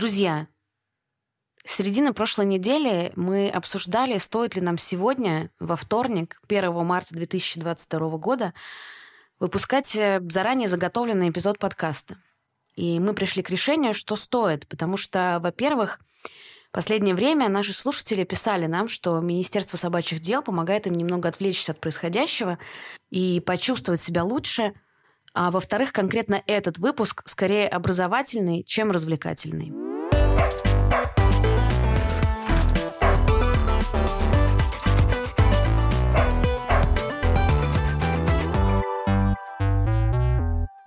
Друзья, с середины прошлой недели мы обсуждали, стоит ли нам сегодня, во вторник, 1 марта 2022 года, выпускать э, заранее заготовленный эпизод подкаста. И мы пришли к решению, что стоит, потому что, во-первых, в последнее время наши слушатели писали нам, что Министерство собачьих дел помогает им немного отвлечься от происходящего и почувствовать себя лучше. А во-вторых, конкретно этот выпуск скорее образовательный, чем развлекательный.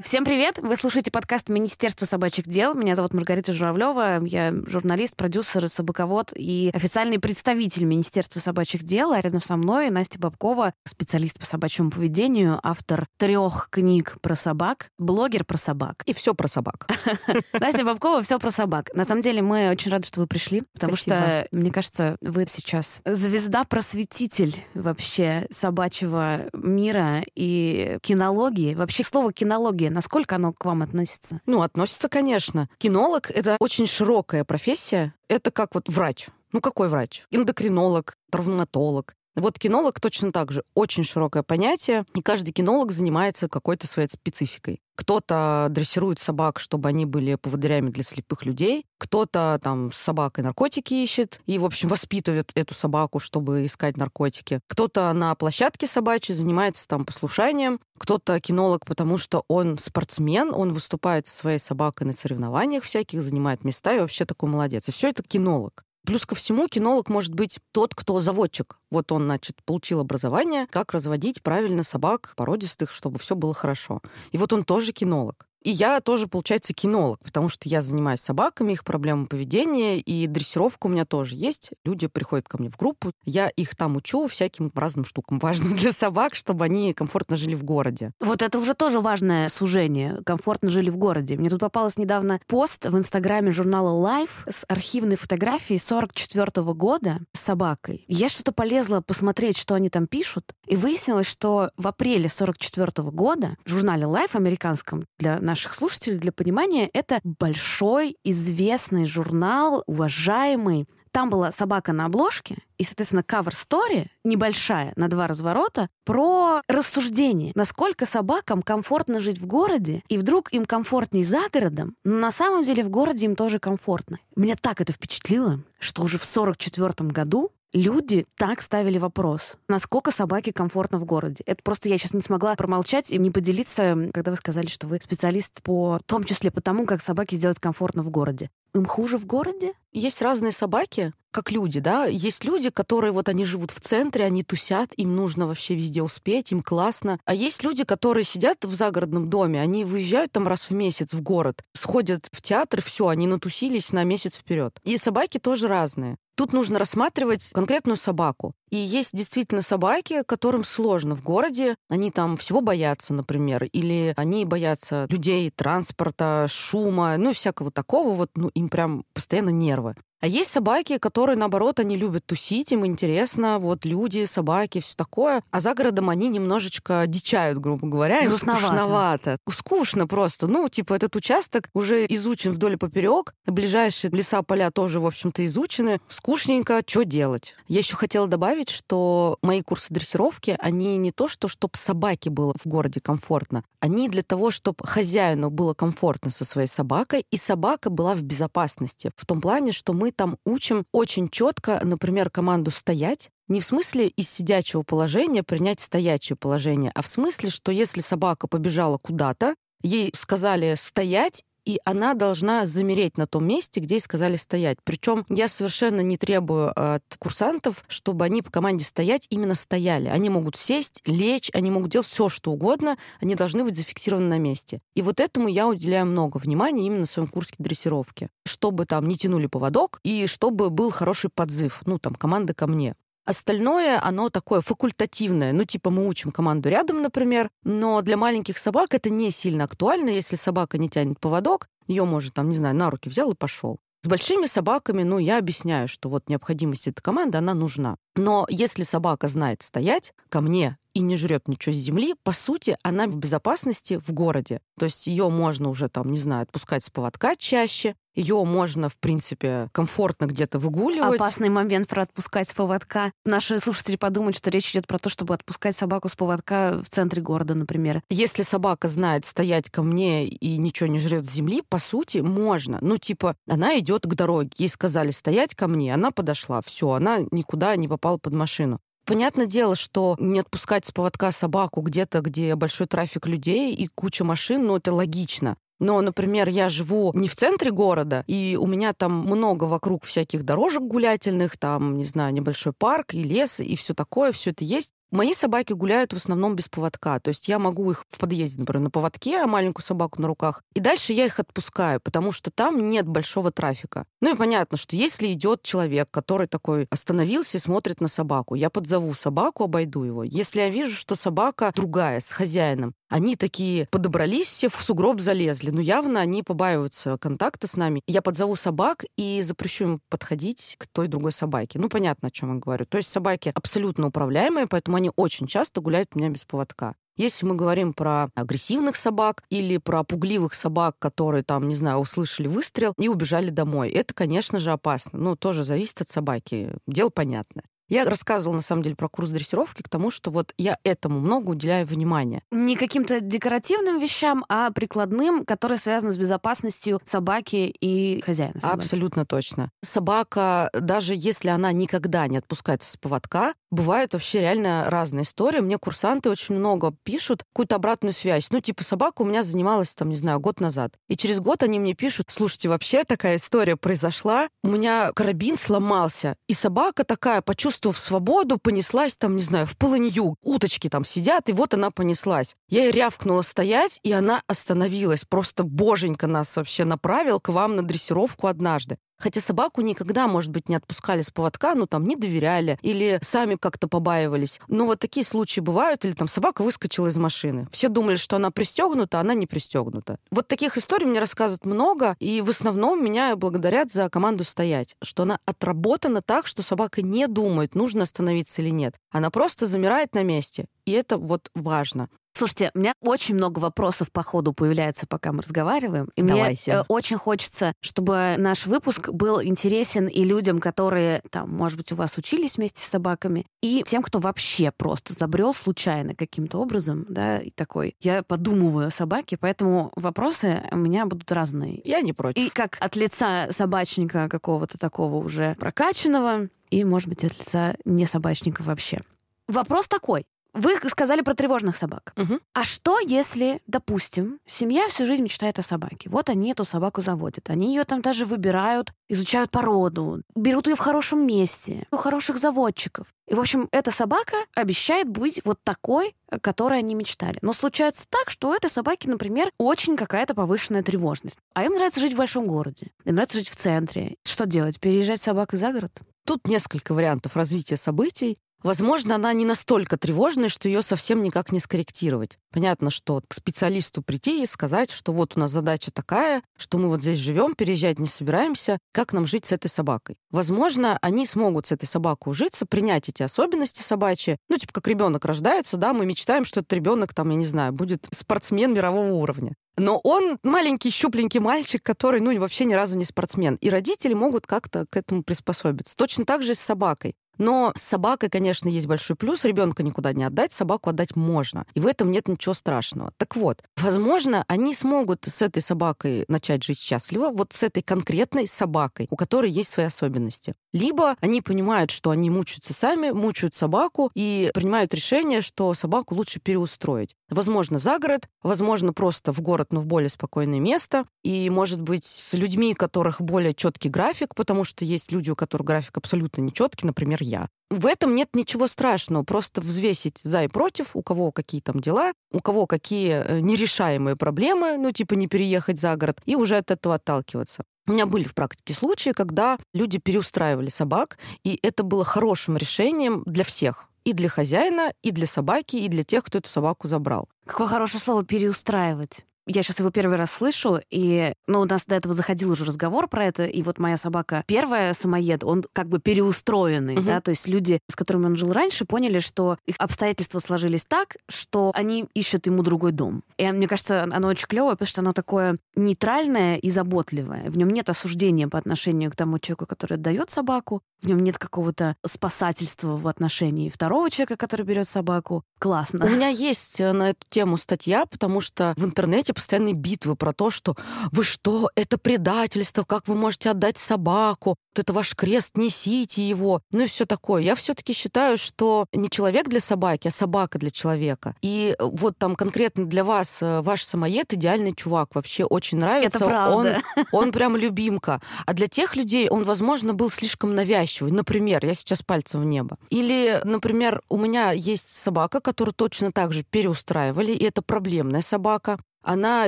Всем привет! Вы слушаете подкаст Министерства собачьих дел. Меня зовут Маргарита Журавлева. Я журналист, продюсер, собаковод и официальный представитель Министерства собачьих дел. А рядом со мной Настя Бабкова, специалист по собачьему поведению, автор трех книг про собак, блогер про собак. И все про собак. Настя Бабкова, все про собак. На самом деле мы очень рады, что вы пришли, потому что, мне кажется, вы сейчас звезда-просветитель вообще собачьего мира и кинологии. Вообще слово кинология Насколько оно к вам относится? Ну, относится, конечно. Кинолог — это очень широкая профессия. Это как вот врач. Ну, какой врач? Эндокринолог, травматолог. Вот кинолог точно так же. Очень широкое понятие, и каждый кинолог занимается какой-то своей спецификой. Кто-то дрессирует собак, чтобы они были поводырями для слепых людей. Кто-то там с собакой наркотики ищет и, в общем, воспитывает эту собаку, чтобы искать наркотики. Кто-то на площадке собачьей занимается там послушанием. Кто-то кинолог, потому что он спортсмен, он выступает со своей собакой на соревнованиях всяких, занимает места и вообще такой молодец. И все это кинолог. Плюс ко всему, кинолог может быть тот, кто заводчик. Вот он, значит, получил образование, как разводить правильно собак породистых, чтобы все было хорошо. И вот он тоже кинолог. И я тоже, получается, кинолог, потому что я занимаюсь собаками, их проблемами поведения, и дрессировка у меня тоже есть. Люди приходят ко мне в группу, я их там учу всяким разным штукам, важным для собак, чтобы они комфортно жили в городе. Вот это уже тоже важное сужение, комфортно жили в городе. Мне тут попалось недавно пост в инстаграме журнала Life с архивной фотографией 44 -го года с собакой. Я что-то полезла посмотреть, что они там пишут, и выяснилось, что в апреле 44 -го года в журнале Life американском для наших слушателей для понимания, это большой, известный журнал, уважаемый. Там была собака на обложке, и, соответственно, story небольшая, на два разворота, про рассуждение, насколько собакам комфортно жить в городе, и вдруг им комфортней за городом, но на самом деле в городе им тоже комфортно. Меня так это впечатлило, что уже в 44 году люди так ставили вопрос, насколько собаке комфортно в городе. Это просто я сейчас не смогла промолчать и не поделиться, когда вы сказали, что вы специалист по, в том числе по тому, как собаке сделать комфортно в городе. Им хуже в городе? Есть разные собаки, как люди, да. Есть люди, которые вот они живут в центре, они тусят, им нужно вообще везде успеть, им классно. А есть люди, которые сидят в загородном доме, они выезжают там раз в месяц в город, сходят в театр, все, они натусились на месяц вперед. И собаки тоже разные. Тут нужно рассматривать конкретную собаку. И есть действительно собаки, которым сложно в городе. Они там всего боятся, например, или они боятся людей, транспорта, шума, ну, всякого такого. Вот, ну, им прям постоянно нервы. А есть собаки, которые, наоборот, они любят тусить, им интересно, вот люди, собаки, все такое. А за городом они немножечко дичают, грубо говоря, им Грустновато. скучновато. Скучно просто. Ну, типа, этот участок уже изучен вдоль и поперек, ближайшие леса, поля тоже, в общем-то, изучены. Скучненько, что делать? Я еще хотела добавить, что мои курсы дрессировки, они не то, что чтобы собаке было в городе комфортно, они для того, чтобы хозяину было комфортно со своей собакой, и собака была в безопасности. В том плане, что мы там учим очень четко, например, команду стоять, не в смысле из сидячего положения принять стоячее положение, а в смысле, что если собака побежала куда-то, ей сказали стоять, и она должна замереть на том месте, где ей сказали стоять. Причем я совершенно не требую от курсантов, чтобы они по команде стоять именно стояли. Они могут сесть, лечь, они могут делать все, что угодно, они должны быть зафиксированы на месте. И вот этому я уделяю много внимания именно в своем курсе дрессировки. Чтобы там не тянули поводок и чтобы был хороший подзыв, ну, там, команда ко мне. Остальное, оно такое факультативное. Ну, типа мы учим команду рядом, например, но для маленьких собак это не сильно актуально. Если собака не тянет поводок, ее может, там, не знаю, на руки взял и пошел. С большими собаками, ну, я объясняю, что вот необходимость этой команды, она нужна. Но если собака знает стоять ко мне и не жрет ничего с земли, по сути, она в безопасности в городе. То есть ее можно уже там, не знаю, отпускать с поводка чаще, ее можно, в принципе, комфортно где-то выгуливать. Опасный момент про отпускать с поводка. Наши слушатели подумают, что речь идет про то, чтобы отпускать собаку с поводка в центре города, например. Если собака знает стоять ко мне и ничего не жрет с земли, по сути, можно. Ну, типа, она идет к дороге, ей сказали стоять ко мне, она подошла, все, она никуда не попала под машину. Понятное дело, что не отпускать с поводка собаку где-то, где большой трафик людей и куча машин, ну, это логично. Но, например, я живу не в центре города, и у меня там много вокруг всяких дорожек гулятельных, там, не знаю, небольшой парк и лес, и все такое, все это есть. Мои собаки гуляют в основном без поводка. То есть я могу их в подъезде, например, на поводке, а маленькую собаку на руках. И дальше я их отпускаю, потому что там нет большого трафика. Ну и понятно, что если идет человек, который такой остановился и смотрит на собаку, я подзову собаку, обойду его. Если я вижу, что собака другая, с хозяином, они такие подобрались, все в сугроб залезли. Но явно они побаиваются контакта с нами. Я подзову собак и запрещу им подходить к той другой собаке. Ну, понятно, о чем я говорю. То есть собаки абсолютно управляемые, поэтому они очень часто гуляют у меня без поводка. Если мы говорим про агрессивных собак или про пугливых собак, которые там, не знаю, услышали выстрел и убежали домой, это, конечно же, опасно. Ну, тоже зависит от собаки. Дело понятное. Я рассказывала, на самом деле, про курс дрессировки к тому, что вот я этому много уделяю внимания. Не каким-то декоративным вещам, а прикладным, которые связаны с безопасностью собаки и хозяина собаки. Абсолютно точно. Собака, даже если она никогда не отпускается с поводка, бывают вообще реально разные истории. Мне курсанты очень много пишут какую-то обратную связь. Ну, типа, собака у меня занималась, там, не знаю, год назад. И через год они мне пишут, слушайте, вообще такая история произошла. У меня карабин сломался, и собака такая почувствовав свободу, понеслась там, не знаю, в полынью. Уточки там сидят, и вот она понеслась. Я ей рявкнула стоять, и она остановилась. Просто боженька нас вообще направил к вам на дрессировку однажды. Хотя собаку никогда, может быть, не отпускали с поводка, ну там не доверяли или сами как-то побаивались. Но вот такие случаи бывают, или там собака выскочила из машины. Все думали, что она пристегнута, а она не пристегнута. Вот таких историй мне рассказывают много, и в основном меня благодарят за команду стоять, что она отработана так, что собака не думает, нужно остановиться или нет. Она просто замирает на месте. И это вот важно. Слушайте, у меня очень много вопросов по ходу появляется, пока мы разговариваем. И Давайте. мне э, очень хочется, чтобы наш выпуск был интересен и людям, которые, там, может быть, у вас учились вместе с собаками, и тем, кто вообще просто забрел случайно каким-то образом, да, и такой, я подумываю о собаке, поэтому вопросы у меня будут разные. Я не против. И как от лица собачника какого-то такого уже прокачанного, и, может быть, от лица не собачника вообще. Вопрос такой. Вы сказали про тревожных собак. Угу. А что, если, допустим, семья всю жизнь мечтает о собаке? Вот они эту собаку заводят. Они ее там даже выбирают, изучают породу, берут ее в хорошем месте, у хороших заводчиков. И, в общем, эта собака обещает быть вот такой, которой они мечтали. Но случается так, что у этой собаки, например, очень какая-то повышенная тревожность. А им нравится жить в большом городе. Им нравится жить в центре. Что делать? Переезжать с собакой за город? Тут несколько вариантов развития событий. Возможно, она не настолько тревожная, что ее совсем никак не скорректировать. Понятно, что к специалисту прийти и сказать, что вот у нас задача такая, что мы вот здесь живем, переезжать не собираемся, как нам жить с этой собакой. Возможно, они смогут с этой собакой ужиться, принять эти особенности собачьи. Ну, типа, как ребенок рождается, да, мы мечтаем, что этот ребенок, там, я не знаю, будет спортсмен мирового уровня. Но он маленький, щупленький мальчик, который, ну, вообще ни разу не спортсмен. И родители могут как-то к этому приспособиться. Точно так же и с собакой. Но с собакой, конечно, есть большой плюс. Ребенка никуда не отдать, собаку отдать можно. И в этом нет ничего страшного. Так вот, возможно, они смогут с этой собакой начать жить счастливо, вот с этой конкретной собакой, у которой есть свои особенности. Либо они понимают, что они мучаются сами, мучают собаку и принимают решение, что собаку лучше переустроить. Возможно, за город, возможно, просто в город, но в более спокойное место. И, может быть, с людьми, у которых более четкий график, потому что есть люди, у которых график абсолютно нечеткий, например, я. В этом нет ничего страшного. Просто взвесить за и против, у кого какие там дела, у кого какие э, нерешаемые проблемы, ну, типа не переехать за город, и уже от этого отталкиваться. У меня были в практике случаи, когда люди переустраивали собак, и это было хорошим решением для всех. И для хозяина, и для собаки, и для тех, кто эту собаку забрал. Какое хорошее слово «переустраивать». Я сейчас его первый раз слышу, и ну, у нас до этого заходил уже разговор про это, и вот моя собака первая самоед, он как бы переустроенный, угу. да, то есть люди, с которыми он жил раньше, поняли, что их обстоятельства сложились так, что они ищут ему другой дом. И мне кажется, оно очень клевое, потому что оно такое нейтральное и заботливое. В нем нет осуждения по отношению к тому человеку, который отдает собаку, в нем нет какого-то спасательства в отношении второго человека, который берет собаку. Классно. У меня есть э, на эту тему статья, потому что в интернете постоянные битвы про то, что вы что, это предательство, как вы можете отдать собаку, это ваш крест, несите его, ну и все такое. Я все-таки считаю, что не человек для собаки, а собака для человека. И вот там конкретно для вас э, ваш самоед идеальный чувак, вообще очень нравится. Это правда. Он, он прям любимка. А для тех людей он, возможно, был слишком навязчивый. Например, я сейчас пальцем в небо. Или, например, у меня есть собака, которую точно так же переустраивали, и это проблемная собака. Она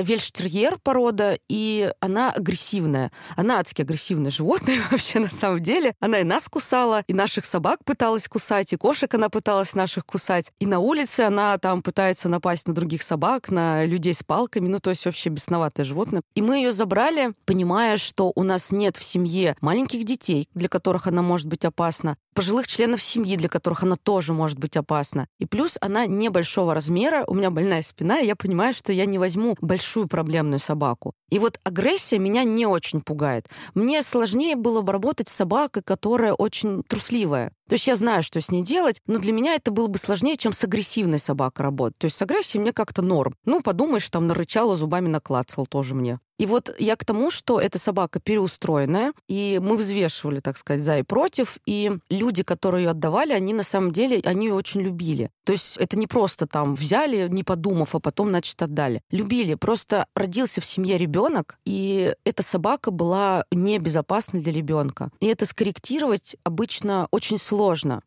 вельштерьер порода, и она агрессивная. Она адски агрессивное животное вообще на самом деле. Она и нас кусала, и наших собак пыталась кусать, и кошек она пыталась наших кусать. И на улице она там пытается напасть на других собак, на людей с палками. Ну, то есть вообще бесноватое животное. И мы ее забрали, понимая, что у нас нет в семье маленьких детей, для которых она может быть опасна, пожилых членов семьи, для которых она тоже может быть опасна. И плюс она небольшого размера, у меня больная спина, и я понимаю, что я не возьму большую проблемную собаку. И вот агрессия меня не очень пугает. Мне сложнее было бы работать с собакой, которая очень трусливая. То есть я знаю, что с ней делать, но для меня это было бы сложнее, чем с агрессивной собакой работать. То есть с агрессией мне как-то норм. Ну, подумаешь, там нарычала, зубами наклацал тоже мне. И вот я к тому, что эта собака переустроенная, и мы взвешивали, так сказать, за и против, и люди, которые ее отдавали, они на самом деле, они ее очень любили. То есть это не просто там взяли, не подумав, а потом, значит, отдали. Любили. Просто родился в семье ребенок, и эта собака была небезопасна для ребенка. И это скорректировать обычно очень сложно.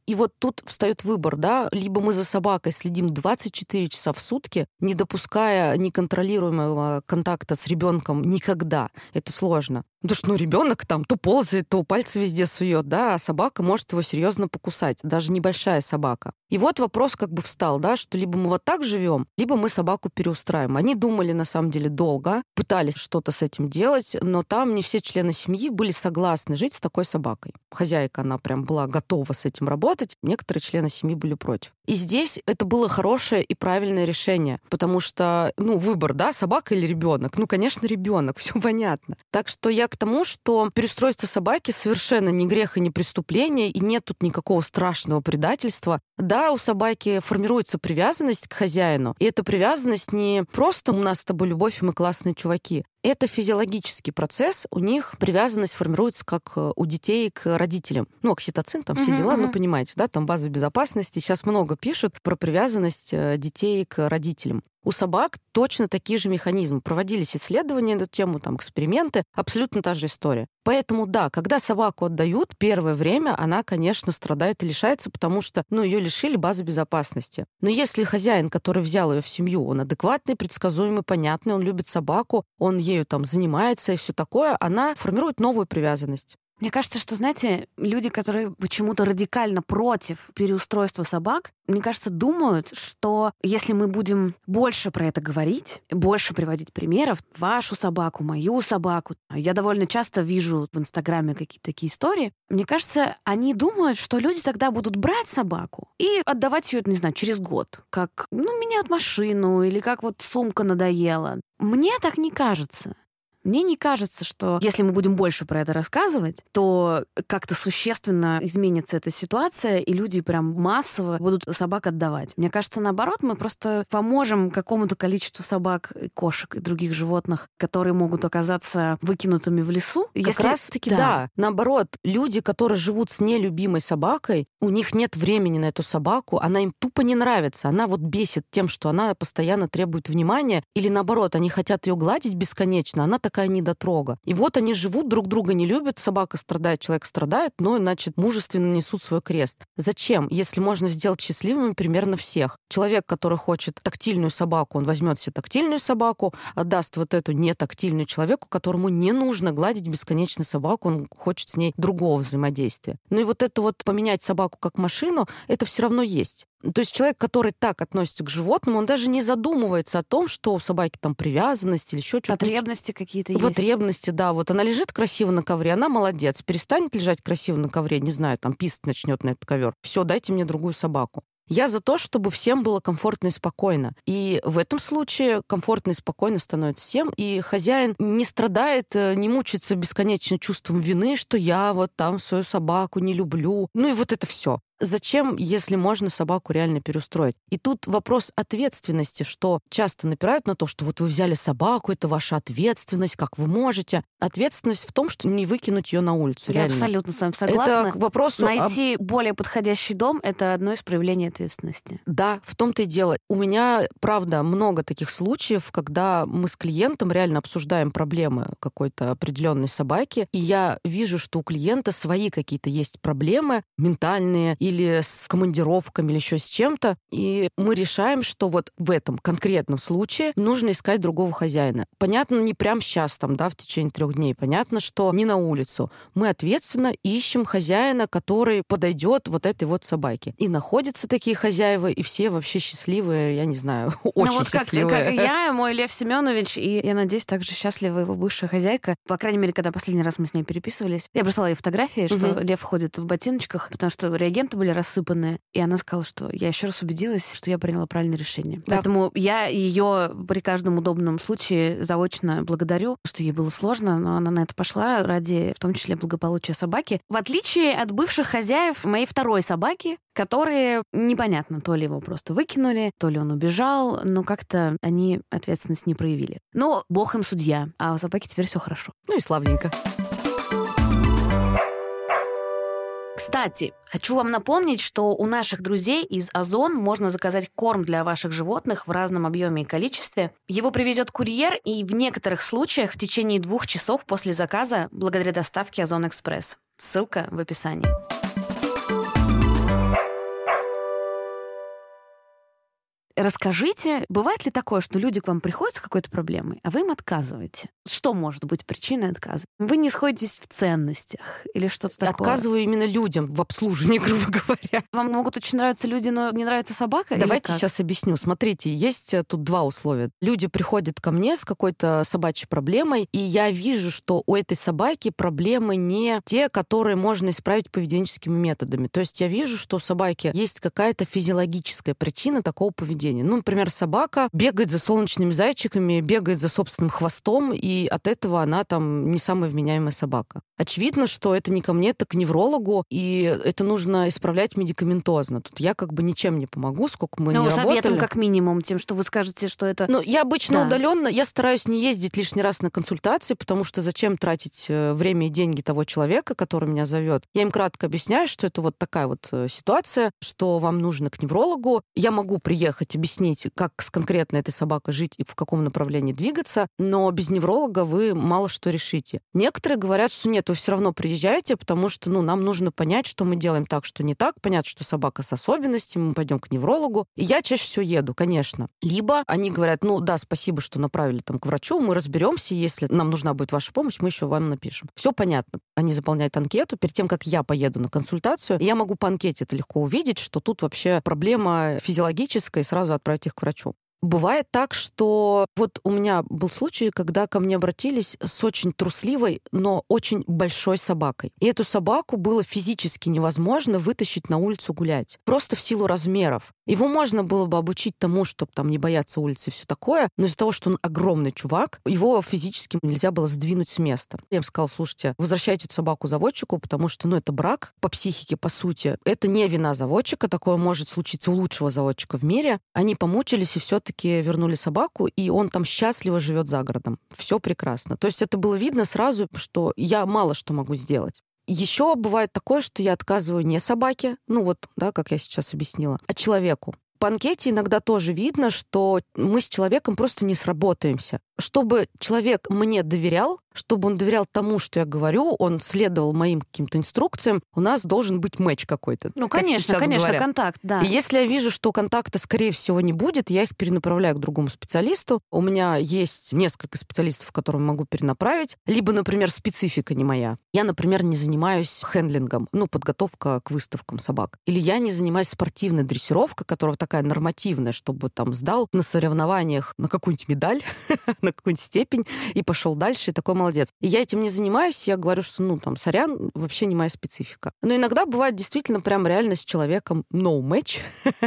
И вот тут встает выбор, да, либо мы за собакой следим 24 часа в сутки, не допуская неконтролируемого контакта с ребенком никогда. Это сложно. Потому что, ну, ребенок там то ползает, то пальцы везде сует, да, а собака может его серьезно покусать, даже небольшая собака. И вот вопрос как бы встал, да, что либо мы вот так живем, либо мы собаку переустраиваем. Они думали, на самом деле, долго, пытались что-то с этим делать, но там не все члены семьи были согласны жить с такой собакой. Хозяйка, она прям была готова с этим работать, некоторые члены семьи были против. И здесь это было хорошее и правильное решение, потому что, ну, выбор, да, собака или ребенок. Ну, конечно, ребенок, все понятно. Так что я к тому, что переустройство собаки совершенно не грех и не преступление, и нет тут никакого страшного предательства. Да, у собаки формируется привязанность к хозяину, и эта привязанность не просто у нас с тобой любовь, и мы классные чуваки. Это физиологический процесс, у них привязанность формируется как э, у детей к родителям. Ну, окситоцин, там все uh-huh, дела, uh-huh. ну, понимаете, да, там база безопасности. Сейчас много пишут про привязанность э, детей к родителям. У собак точно такие же механизмы. Проводились исследования на эту тему, там эксперименты, абсолютно та же история. Поэтому да, когда собаку отдают, первое время она, конечно, страдает и лишается, потому что, ну, ее лишили базы безопасности. Но если хозяин, который взял ее в семью, он адекватный, предсказуемый, понятный, он любит собаку, он ею там занимается и все такое, она формирует новую привязанность. Мне кажется, что, знаете, люди, которые почему-то радикально против переустройства собак, мне кажется, думают, что если мы будем больше про это говорить, больше приводить примеров, вашу собаку, мою собаку, я довольно часто вижу в Инстаграме какие-то такие истории, мне кажется, они думают, что люди тогда будут брать собаку и отдавать ее, не знаю, через год, как, ну, меняют машину или как вот сумка надоела. Мне так не кажется. Мне не кажется, что если мы будем больше про это рассказывать, то как-то существенно изменится эта ситуация, и люди прям массово будут собак отдавать. Мне кажется, наоборот, мы просто поможем какому-то количеству собак, кошек и других животных, которые могут оказаться выкинутыми в лесу. Как если... раз-таки, да. да. Наоборот, люди, которые живут с нелюбимой собакой, у них нет времени на эту собаку, она им тупо не нравится, она вот бесит тем, что она постоянно требует внимания, или наоборот, они хотят ее гладить бесконечно, она такая недотрога. И вот они живут, друг друга не любят, собака страдает, человек страдает, но, значит, мужественно несут свой крест. Зачем, если можно сделать счастливыми примерно всех? Человек, который хочет тактильную собаку, он возьмет себе тактильную собаку, отдаст вот эту нетактильную человеку, которому не нужно гладить бесконечно собаку, он хочет с ней другого взаимодействия. Ну и вот это вот поменять собаку как машину, это все равно есть. То есть человек, который так относится к животному, он даже не задумывается о том, что у собаки там привязанность или еще что-то. Потребности какие-то есть. Потребности, да. Вот она лежит красиво на ковре, она молодец. Перестанет лежать красиво на ковре, не знаю, там писать начнет на этот ковер. Все, дайте мне другую собаку. Я за то, чтобы всем было комфортно и спокойно. И в этом случае комфортно и спокойно становится всем, и хозяин не страдает, э, не мучается бесконечно чувством вины, что я вот там свою собаку не люблю. Ну и вот это все. Зачем, если можно собаку реально переустроить? И тут вопрос ответственности, что часто напирают на то, что вот вы взяли собаку, это ваша ответственность, как вы можете. Ответственность в том, что не выкинуть ее на улицу. Я реально. абсолютно с вами согласна. Это к вопросу Найти об... более подходящий дом — это одно из проявлений ответственности. Да, в том-то и дело. У меня, правда, много таких случаев, когда мы с клиентом реально обсуждаем проблемы какой-то определенной собаки, и я вижу, что у клиента свои какие-то есть проблемы ментальные, и или с командировками, или еще с чем-то. И мы решаем, что вот в этом конкретном случае нужно искать другого хозяина. Понятно, не прямо сейчас, там, да, в течение трех дней. Понятно, что не на улицу. Мы ответственно ищем хозяина, который подойдет вот этой вот собаке. И находятся такие хозяева, и все вообще счастливые, я не знаю, очень ну, вот счастливые. Как, как я, мой Лев Семенович, и я надеюсь, также счастлива его бывшая хозяйка. По крайней мере, когда последний раз мы с ней переписывались, я бросала ей фотографии, что угу. Лев ходит в ботиночках, потому что реагенты были рассыпанные. И она сказала, что я еще раз убедилась, что я приняла правильное решение. Да. Поэтому я ее при каждом удобном случае заочно благодарю, что ей было сложно, но она на это пошла ради, в том числе, благополучия собаки. В отличие от бывших хозяев моей второй собаки, которые непонятно, то ли его просто выкинули, то ли он убежал, но как-то они ответственность не проявили. Но бог им судья, а у собаки теперь все хорошо. Ну и славненько. Кстати, хочу вам напомнить, что у наших друзей из Озон можно заказать корм для ваших животных в разном объеме и количестве. Его привезет курьер, и в некоторых случаях в течение двух часов после заказа благодаря доставке Озон Экспресс. Ссылка в описании. Расскажите, бывает ли такое, что люди к вам приходят с какой-то проблемой, а вы им отказываете? Что может быть причиной отказа? Вы не сходитесь в ценностях или что-то такое? Отказываю именно людям в обслуживании, грубо говоря. Вам могут очень нравиться люди, но не нравится собака? Давайте сейчас объясню. Смотрите, есть э, тут два условия. Люди приходят ко мне с какой-то собачьей проблемой, и я вижу, что у этой собаки проблемы не те, которые можно исправить поведенческими методами. То есть я вижу, что у собаки есть какая-то физиологическая причина такого поведения поведения. Ну, например, собака бегает за солнечными зайчиками, бегает за собственным хвостом, и от этого она там не самая вменяемая собака. Очевидно, что это не ко мне, это к неврологу, и это нужно исправлять медикаментозно. Тут я как бы ничем не помогу, сколько мы ну, не советом работали. как минимум, тем, что вы скажете, что это... Ну, я обычно да. удаленно, я стараюсь не ездить лишний раз на консультации, потому что зачем тратить э, время и деньги того человека, который меня зовет. Я им кратко объясняю, что это вот такая вот э, ситуация, что вам нужно к неврологу. Я могу приехать объяснить, как с конкретно этой собакой жить и в каком направлении двигаться, но без невролога вы мало что решите. Некоторые говорят, что нет, вы все равно приезжаете, потому что ну, нам нужно понять, что мы делаем так, что не так, понять, что собака с особенностями, мы пойдем к неврологу. И я чаще всего еду, конечно. Либо они говорят, ну да, спасибо, что направили там к врачу, мы разберемся, если нам нужна будет ваша помощь, мы еще вам напишем. Все понятно. Они заполняют анкету. Перед тем, как я поеду на консультацию, я могу по анкете это легко увидеть, что тут вообще проблема физиологическая, и сразу отправить их к врачу. Бывает так, что вот у меня был случай, когда ко мне обратились с очень трусливой, но очень большой собакой. И эту собаку было физически невозможно вытащить на улицу гулять. Просто в силу размеров. Его можно было бы обучить тому, чтобы там не бояться улицы и все такое, но из-за того, что он огромный чувак, его физически нельзя было сдвинуть с места. Я им сказала, слушайте, возвращайте собаку заводчику, потому что, ну, это брак по психике, по сути. Это не вина заводчика, такое может случиться у лучшего заводчика в мире. Они помучились и все все-таки вернули собаку, и он там счастливо живет за городом. Все прекрасно. То есть это было видно сразу, что я мало что могу сделать. Еще бывает такое, что я отказываю не собаке, ну вот, да, как я сейчас объяснила, а человеку. По анкете иногда тоже видно, что мы с человеком просто не сработаемся. Чтобы человек мне доверял, чтобы он доверял тому, что я говорю, он следовал моим каким-то инструкциям, у нас должен быть матч какой-то. Ну, конечно, конечно, говорят. контакт, да. И если я вижу, что контакта, скорее всего, не будет, я их перенаправляю к другому специалисту. У меня есть несколько специалистов, которым могу перенаправить. Либо, например, специфика не моя. Я, например, не занимаюсь хендлингом, ну, подготовка к выставкам собак. Или я не занимаюсь спортивной дрессировкой, которая такая нормативная, чтобы там сдал на соревнованиях на какую-нибудь медаль, на какую-нибудь степень и пошел дальше, и такой молодец. И я этим не занимаюсь, я говорю, что, ну, там, сорян, вообще не моя специфика. Но иногда бывает действительно прям реально с человеком no match.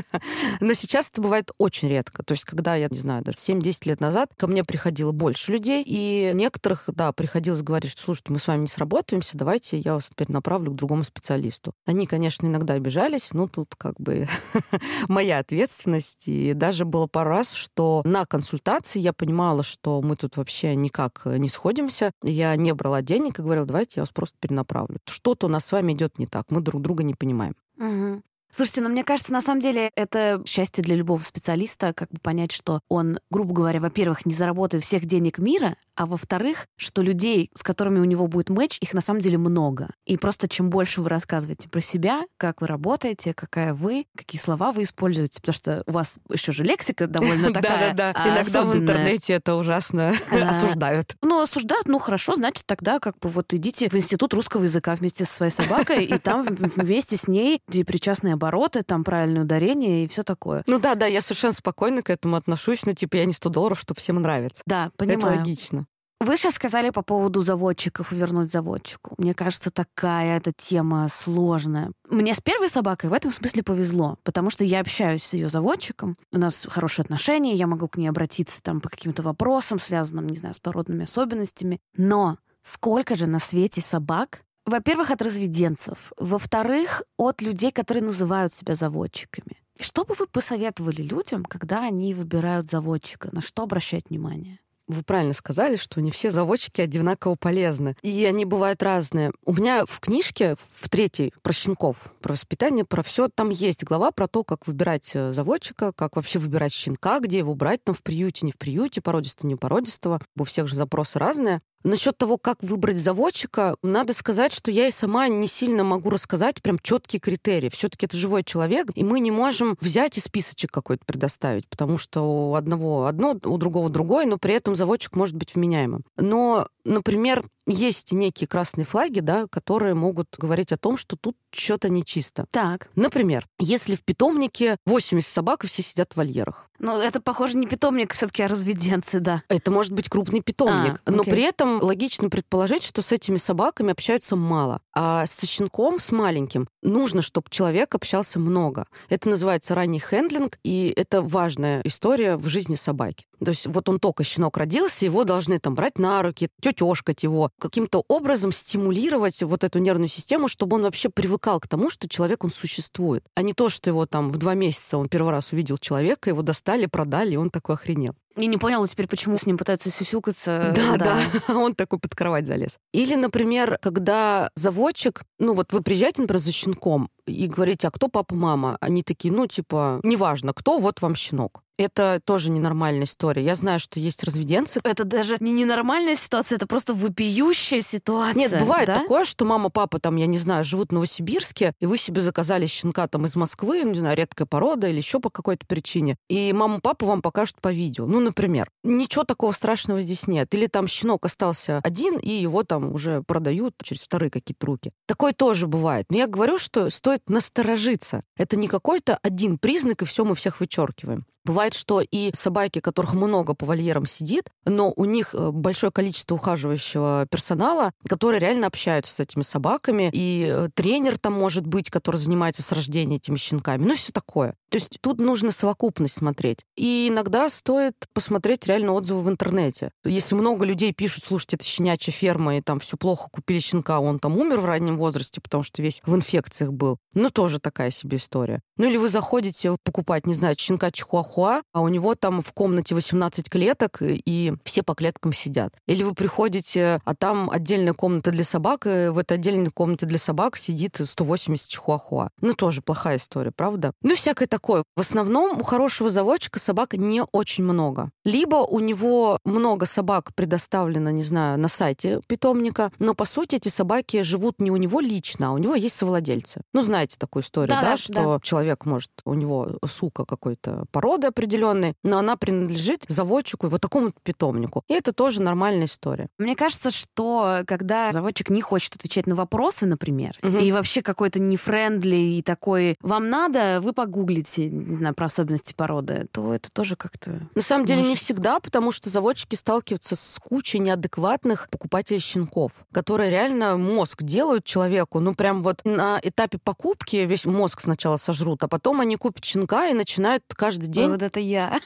Но сейчас это бывает очень редко. То есть, когда я, не знаю, даже 7-10 лет назад ко мне приходило больше людей, и некоторых, да, приходилось говорить, что, слушайте, мы с вами не сработаемся, давайте я вас теперь направлю к другому специалисту. Они, конечно, иногда обижались, но тут как бы моя ответственность. И даже было пару раз, что на консультации я понимала, что мы тут вообще никак не сходимся. Я не брала денег и говорила, давайте я вас просто перенаправлю. Что-то у нас с вами идет не так, мы друг друга не понимаем. Угу. Слушайте, ну мне кажется, на самом деле это счастье для любого специалиста, как бы понять, что он, грубо говоря, во-первых, не заработает всех денег мира, а во-вторых, что людей, с которыми у него будет матч, их на самом деле много. И просто чем больше вы рассказываете про себя, как вы работаете, какая вы, какие слова вы используете, потому что у вас еще же лексика довольно такая Да-да-да. Иногда в интернете это ужасно а, осуждают. Ну, осуждают, ну хорошо, значит, тогда как бы вот идите в Институт русского языка вместе со своей собакой, и там вместе с ней, где причастные обороты, там правильное ударение и все такое. Ну да, да, я совершенно спокойно к этому отношусь, но типа я не 100 долларов, чтобы всем нравится. Да, понимаю. Это логично. Вы сейчас сказали по поводу заводчиков и вернуть заводчику. Мне кажется, такая эта тема сложная. Мне с первой собакой в этом смысле повезло, потому что я общаюсь с ее заводчиком, у нас хорошие отношения, я могу к ней обратиться там по каким-то вопросам, связанным, не знаю, с породными особенностями. Но сколько же на свете собак, во-первых, от разведенцев. Во-вторых, от людей, которые называют себя заводчиками. Что бы вы посоветовали людям, когда они выбирают заводчика? На что обращать внимание? Вы правильно сказали, что не все заводчики одинаково полезны. И они бывают разные. У меня в книжке, в третьей, про щенков, про воспитание, про все, там есть глава про то, как выбирать э, заводчика, как вообще выбирать щенка, где его брать, там в приюте, не в приюте, породистого, не породистого. У всех же запросы разные. Насчет того, как выбрать заводчика, надо сказать, что я и сама не сильно могу рассказать прям четкие критерии. Все-таки это живой человек, и мы не можем взять и списочек какой-то предоставить, потому что у одного одно, у другого другое, но при этом заводчик может быть вменяемым. Но, например, есть некие красные флаги, да, которые могут говорить о том, что тут что-то нечисто. Так. Например, если в питомнике 80 собак и все сидят в вольерах. Ну, это, похоже, не питомник, все-таки, а разведенцы, да. Это может быть крупный питомник. А, но при этом логично предположить, что с этими собаками общаются мало. А со щенком, с маленьким, нужно, чтобы человек общался много. Это называется ранний хендлинг, и это важная история в жизни собаки. То есть вот он только щенок родился, его должны там брать на руки, тетешкать его, каким-то образом стимулировать вот эту нервную систему, чтобы он вообще привыкал к тому, что человек, он существует. А не то, что его там в два месяца он первый раз увидел человека, его достали, продали, и он такой охренел. И не поняла теперь, почему с ним пытаются сюсюкаться. Да, да, да. Он такой под кровать залез. Или, например, когда заводчик, ну вот вы приезжаете, например, за щенком, и говорите, а кто папа, мама? Они такие, ну, типа, неважно, кто, вот вам щенок. Это тоже ненормальная история. Я знаю, что есть разведенцы. Это даже не ненормальная ситуация, это просто вопиющая ситуация. Нет, бывает да? такое, что мама, папа, там, я не знаю, живут в Новосибирске, и вы себе заказали щенка там из Москвы, ну, не знаю, редкая порода или еще по какой-то причине, и мама, папа вам покажут по видео. Ну, например. Ничего такого страшного здесь нет. Или там щенок остался один, и его там уже продают через вторые какие-то руки. Такое тоже бывает. Но я говорю, что стоит насторожиться. Это не какой-то один признак, и все мы всех вычеркиваем. Бывает, что и собаки, которых много по вольерам сидит, но у них э, большое количество ухаживающего персонала, которые реально общаются с этими собаками, и э, тренер там может быть, который занимается с рождения этими щенками, ну все такое. То есть тут нужно совокупность смотреть. И иногда стоит посмотреть реально отзывы в интернете. Если много людей пишут, слушайте, это щенячья ферма, и там все плохо, купили щенка, он там умер в раннем возрасте, потому что весь в инфекциях был. Ну, тоже такая себе история. Ну, или вы заходите покупать, не знаю, щенка чихуахуа чихуа, а у него там в комнате 18 клеток, и все по клеткам сидят. Или вы приходите, а там отдельная комната для собак, и в этой отдельной комнате для собак сидит 180 чихуахуа. Ну, тоже плохая история, правда? Ну, всякое такое. В основном у хорошего заводчика собак не очень много. Либо у него много собак предоставлено, не знаю, на сайте питомника, но, по сути, эти собаки живут не у него лично, а у него есть совладельцы. Ну, знаете такую историю, да, да, да что да. человек может, у него сука какой-то породы определенной, но она принадлежит заводчику, вот такому питомнику. И это тоже нормальная история. Мне кажется, что когда заводчик не хочет отвечать на вопросы, например, угу. и вообще какой-то нефрендли и такой, вам надо, вы погуглите, не знаю, про особенности породы, то это тоже как-то... На самом деле может... не всегда, потому что заводчики сталкиваются с кучей неадекватных покупателей щенков, которые реально мозг делают человеку, ну прям вот на этапе покупки весь мозг сначала сожрут, а потом они купят щенка и начинают каждый день... Вот это я.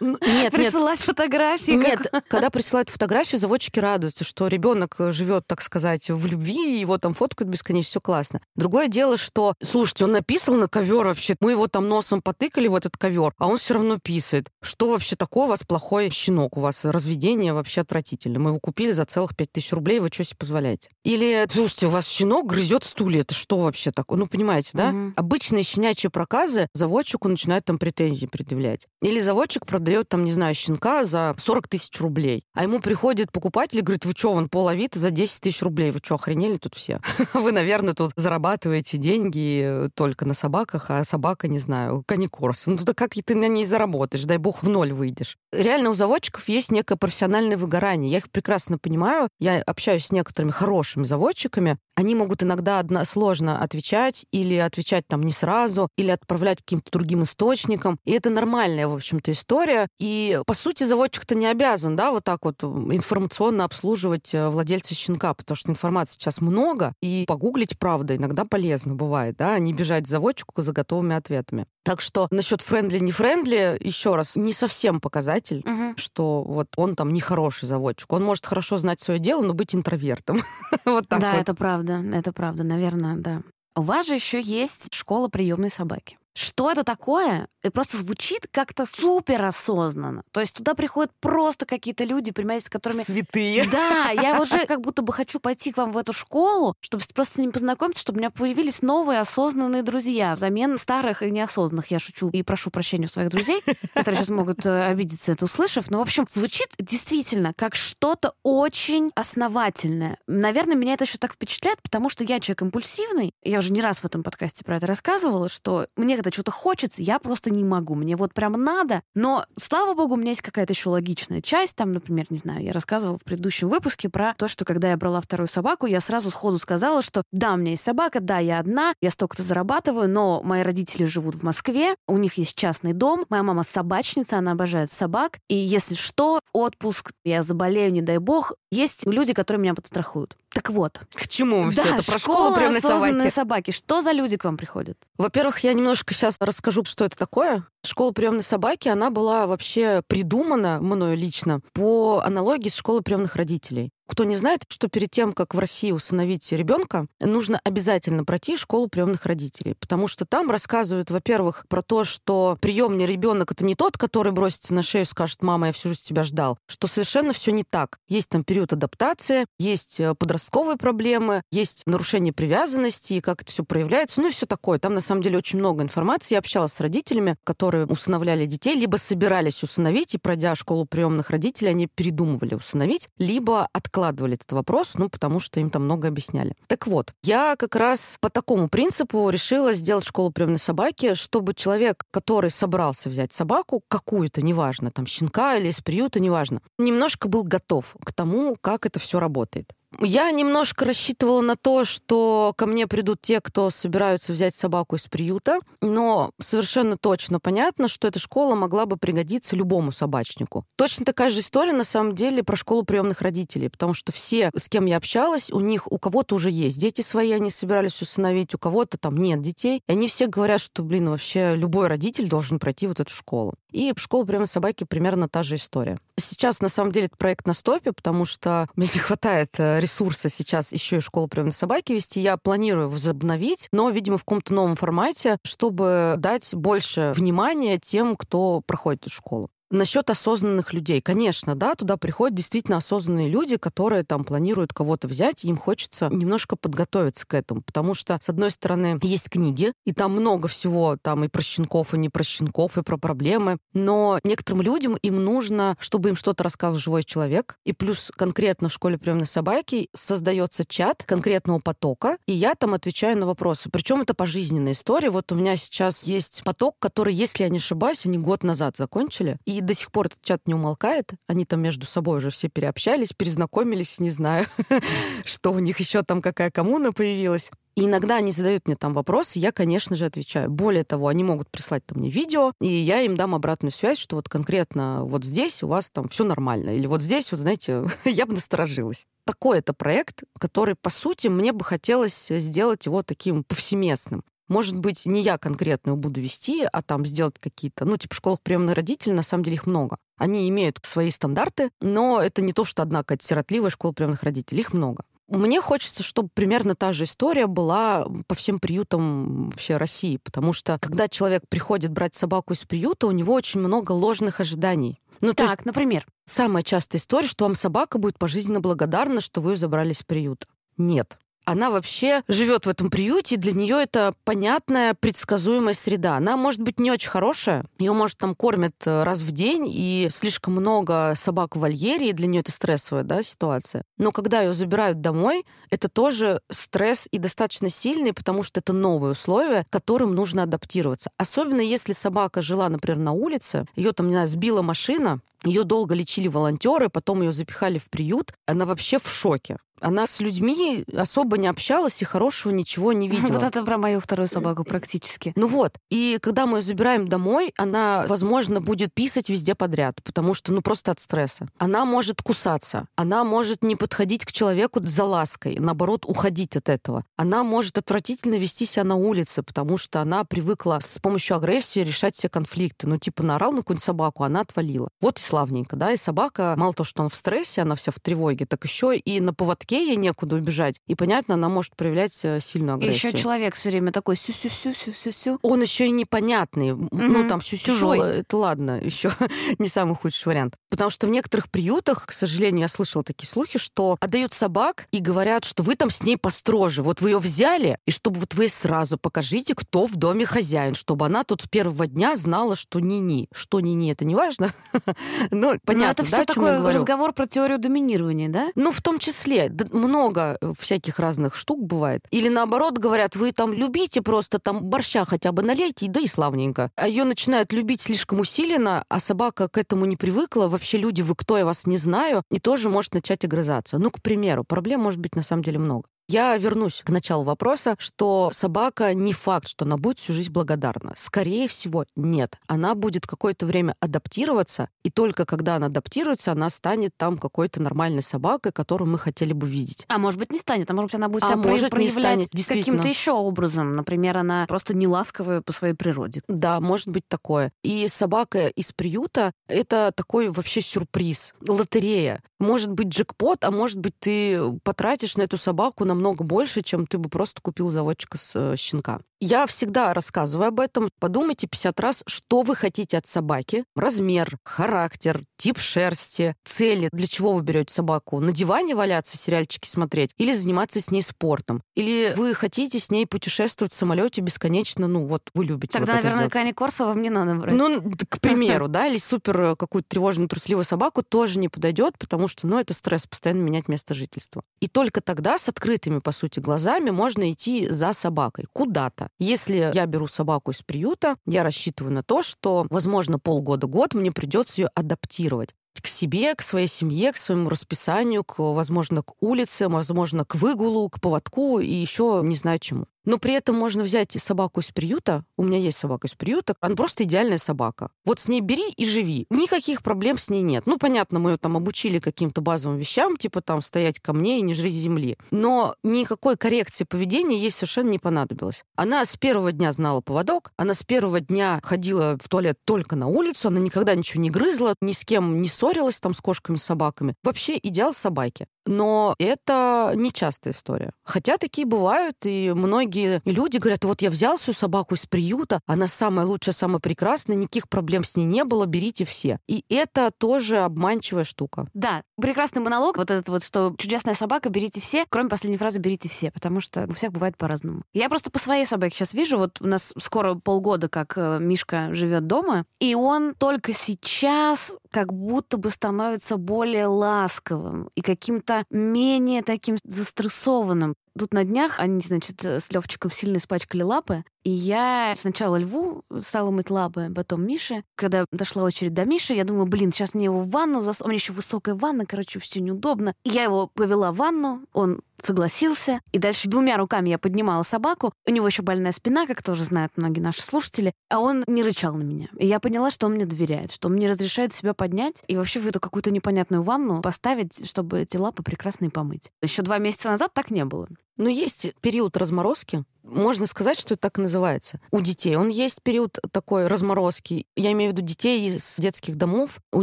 Нет, Присылать фотографии. Нет, когда присылают фотографии, заводчики радуются, что ребенок живет, так сказать, в любви, его там фоткают бесконечно, все классно. Другое дело, что, слушайте, он написал на ковер вообще, мы его там носом потыкали в этот ковер, а он все равно писает. Что вообще такое у вас плохой щенок? У вас разведение вообще отвратительно. Мы его купили за целых 5000 рублей, вы что себе позволяете? Или, слушайте, у вас щенок грызет стулья, это что вообще такое? Ну, понимаете, да? Угу. Обычные щенячьи проказы заводчику начинают там претензии предъявлять. Или заводчик продает там, не знаю, щенка за 40 тысяч рублей, а ему приходит покупатель и говорит, вы что, вон пол Авито за 10 тысяч рублей, вы что, охренели тут все? Вы, наверное, тут зарабатываете деньги только на собаках, а собака, не знаю, кане-корсо. Ну, да как ты на ней заработаешь? Дай бог, в ноль выйдешь. Реально у заводчиков есть некое профессиональное выгорание. Я их прекрасно понимаю. Я общаюсь с некоторыми хорошими заводчиками. Они могут иногда сложно отвечать или отвечать там не сразу, или отправлять каким-то другим источникам. И это нормальная, в общем-то, история. И, по сути, заводчик-то не обязан, да, вот так вот информационно обслуживать э, владельца щенка, потому что информации сейчас много, и погуглить, правда, иногда полезно бывает, да, а не бежать заводчику за готовыми ответами. Так что насчет friendly, не friendly, еще раз, не совсем показатель, угу. что вот он там нехороший заводчик. Он может хорошо знать свое дело, но быть интровертом. вот так Да, вот. это правда, это правда, наверное, да. У вас же еще есть школа приемной собаки. Что это такое? И просто звучит как-то супер осознанно. То есть туда приходят просто какие-то люди, понимаете, с которыми... Святые. Да, я уже как будто бы хочу пойти к вам в эту школу, чтобы просто с ним познакомиться, чтобы у меня появились новые осознанные друзья взамен старых и неосознанных. Я шучу и прошу прощения у своих друзей, которые сейчас могут э, обидеться это услышав. Но, в общем, звучит действительно как что-то очень основательное. Наверное, меня это еще так впечатляет, потому что я человек импульсивный. Я уже не раз в этом подкасте про это рассказывала, что мне когда что-то хочется, я просто не могу. Мне вот прям надо. Но, слава богу, у меня есть какая-то еще логичная часть. Там, например, не знаю, я рассказывала в предыдущем выпуске про то, что когда я брала вторую собаку, я сразу сходу сказала, что да, у меня есть собака, да, я одна, я столько-то зарабатываю, но мои родители живут в Москве, у них есть частный дом, моя мама собачница, она обожает собак, и если что, отпуск, я заболею, не дай бог, есть люди, которые меня подстрахуют. Так вот. К чему да, все это? Про школу приемной собаки. собаки. Что за люди к вам приходят? Во-первых, я немножко сейчас расскажу, что это такое. Школа приемной собаки, она была вообще придумана мною лично по аналогии с школой приемных родителей. Кто не знает, что перед тем, как в России усыновить ребенка, нужно обязательно пройти школу приемных родителей, потому что там рассказывают, во-первых, про то, что приемный ребенок это не тот, который бросится на шею и скажет, мама, я всю жизнь тебя ждал, что совершенно все не так. Есть там период адаптации, есть э, подростковые проблемы, есть нарушение привязанности, как это все проявляется, ну и все такое. Там на самом деле очень много информации. Я общалась с родителями, которые усыновляли детей, либо собирались усыновить, и пройдя школу приемных родителей, они передумывали усыновить, либо от откладывали этот вопрос, ну, потому что им там много объясняли. Так вот, я как раз по такому принципу решила сделать школу приемной собаки, чтобы человек, который собрался взять собаку, какую-то, неважно, там, щенка или из приюта, неважно, немножко был готов к тому, как это все работает. Я немножко рассчитывала на то, что ко мне придут те, кто собираются взять собаку из приюта, но совершенно точно понятно, что эта школа могла бы пригодиться любому собачнику. Точно такая же история на самом деле про школу приемных родителей, потому что все, с кем я общалась, у них у кого-то уже есть дети свои, они собирались усыновить, у кого-то там нет детей, и они все говорят, что, блин, вообще любой родитель должен пройти вот эту школу. И школа приема собаки примерно та же история. Сейчас, на самом деле, этот проект на стопе, потому что мне не хватает э, ресурса сейчас еще и школу приемной собаки вести. Я планирую возобновить, но, видимо, в каком-то новом формате, чтобы дать больше внимания тем, кто проходит эту школу. Насчет осознанных людей. Конечно, да, туда приходят действительно осознанные люди, которые там планируют кого-то взять, и им хочется немножко подготовиться к этому. Потому что, с одной стороны, есть книги, и там много всего, там и про щенков, и не про щенков, и про проблемы. Но некоторым людям им нужно, чтобы им что-то рассказал живой человек. И плюс конкретно в школе приемной собаки создается чат конкретного потока, и я там отвечаю на вопросы. Причем это пожизненная история. Вот у меня сейчас есть поток, который, если я не ошибаюсь, они год назад закончили. И и до сих пор этот чат не умолкает. Они там между собой уже все переобщались, перезнакомились, не знаю, что у них еще там какая коммуна появилась. И иногда они задают мне там вопросы, я, конечно же, отвечаю. Более того, они могут прислать там мне видео, и я им дам обратную связь, что вот конкретно вот здесь у вас там все нормально. Или вот здесь, вот знаете, я бы насторожилась. Такой это проект, который, по сути, мне бы хотелось сделать его таким повсеместным. Может быть, не я конкретно его буду вести, а там сделать какие-то, ну, типа школах приемных родителей, на самом деле их много. Они имеют свои стандарты, но это не то, что одна какая-то сиротливая школа приемных родителей, их много. Мне хочется, чтобы примерно та же история была по всем приютам вообще России, потому что когда человек приходит брать собаку из приюта, у него очень много ложных ожиданий. Ну, так, есть, например? Самая частая история, что вам собака будет пожизненно благодарна, что вы ее забрали из приюта. Нет она вообще живет в этом приюте, и для нее это понятная, предсказуемая среда. Она может быть не очень хорошая, ее, может, там кормят э, раз в день, и слишком много собак в вольере, и для нее это стрессовая да, ситуация. Но когда ее забирают домой, это тоже стресс и достаточно сильный, потому что это новые условия, которым нужно адаптироваться. Особенно если собака жила, например, на улице, ее там, не знаю, сбила машина, ее долго лечили волонтеры, потом ее запихали в приют. Она вообще в шоке. Она с людьми особо не общалась и хорошего ничего не видела. Вот это про мою вторую собаку практически. Ну вот. И когда мы ее забираем домой, она, возможно, будет писать везде подряд, потому что, ну, просто от стресса. Она может кусаться. Она может не подходить к человеку за лаской, наоборот, уходить от этого. Она может отвратительно вести себя на улице, потому что она привыкла с помощью агрессии решать все конфликты. Ну, типа, наорал на какую-нибудь собаку, она отвалила. Вот и славненько, да, и собака, мало того, что она в стрессе, она вся в тревоге, так еще и на поводке лотке ей некуда убежать. И, понятно, она может проявлять сильную агрессию. Еще человек все время такой сю-сю-сю-сю-сю-сю. Он еще и непонятный. Угу. Ну, там сю-сю-сю, это ладно, еще не самый худший вариант. Потому что в некоторых приютах, к сожалению, я слышала такие слухи, что отдают собак и говорят, что вы там с ней построже. Вот вы ее взяли, и чтобы вот вы сразу покажите, кто в доме хозяин, чтобы она тут с первого дня знала, что ни-ни. Что ни-ни, это не важно. ну, понятно, Но это все такой разговор про теорию доминирования, да? Ну, в том числе много э, всяких разных штук бывает. Или наоборот говорят, вы там любите просто там борща хотя бы налейте, да и славненько. А ее начинают любить слишком усиленно, а собака к этому не привыкла. Вообще люди, вы кто, я вас не знаю, и тоже может начать огрызаться. Ну, к примеру, проблем может быть на самом деле много. Я вернусь к началу вопроса, что собака не факт, что она будет всю жизнь благодарна. Скорее всего, нет. Она будет какое-то время адаптироваться, и только когда она адаптируется, она станет там какой-то нормальной собакой, которую мы хотели бы видеть. А может быть, не станет, а может быть, она будет а себя может, проявлять каким-то еще образом. Например, она просто не ласковая по своей природе. Да, может быть такое. И собака из приюта — это такой вообще сюрприз, лотерея. Может быть джекпот, а может быть ты потратишь на эту собаку на намного больше, чем ты бы просто купил заводчика с э, щенка. Я всегда рассказываю об этом. Подумайте 50 раз, что вы хотите от собаки. Размер, характер, тип шерсти, цели. Для чего вы берете собаку? На диване валяться, сериальчики смотреть? Или заниматься с ней спортом? Или вы хотите с ней путешествовать в самолете бесконечно? Ну, вот вы любите Тогда, вот наверное, Кани Корсова мне надо брать. Ну, к примеру, да, или супер э, какую-то тревожную, трусливую собаку тоже не подойдет, потому что, ну, это стресс, постоянно менять место жительства. И только тогда с открытыми, по сути, глазами можно идти за собакой куда-то если я беру собаку из приюта, я рассчитываю на то, что, возможно, полгода-год мне придется ее адаптировать к себе, к своей семье, к своему расписанию, к, возможно, к улице, возможно, к выгулу, к поводку и еще не знаю чему. Но при этом можно взять собаку из приюта. У меня есть собака из приюта. Она просто идеальная собака. Вот с ней бери и живи. Никаких проблем с ней нет. Ну, понятно, мы ее там обучили каким-то базовым вещам, типа там стоять ко мне и не жри земли. Но никакой коррекции поведения ей совершенно не понадобилось. Она с первого дня знала поводок, она с первого дня ходила в туалет только на улицу, она никогда ничего не грызла, ни с кем не ссорилась там с кошками, собаками. Вообще идеал собаки. Но это нечастая история. Хотя такие бывают, и многие люди говорят, вот я взял свою собаку из приюта, она самая лучшая, самая прекрасная, никаких проблем с ней не было, берите все. И это тоже обманчивая штука. Да, прекрасный монолог, вот этот вот, что чудесная собака, берите все, кроме последней фразы «берите все», потому что у всех бывает по-разному. Я просто по своей собаке сейчас вижу, вот у нас скоро полгода, как э, Мишка живет дома, и он только сейчас как будто бы становится более ласковым и каким-то менее таким застрессованным. Тут на днях они, значит, с Левчиком сильно испачкали лапы, и я сначала Льву стала мыть лапы, потом Мише. Когда дошла очередь до Миши, я думаю, блин, сейчас мне его в ванну зас... У меня еще высокая ванна, короче, все неудобно. И я его повела в ванну, он согласился. И дальше двумя руками я поднимала собаку. У него еще больная спина, как тоже знают многие наши слушатели. А он не рычал на меня. И я поняла, что он мне доверяет, что он мне разрешает себя поднять и вообще в эту какую-то непонятную ванну поставить, чтобы эти лапы прекрасные помыть. Еще два месяца назад так не было. Но есть период разморозки, можно сказать, что это так называется. У детей он есть период такой разморозки. Я имею в виду детей из детских домов. У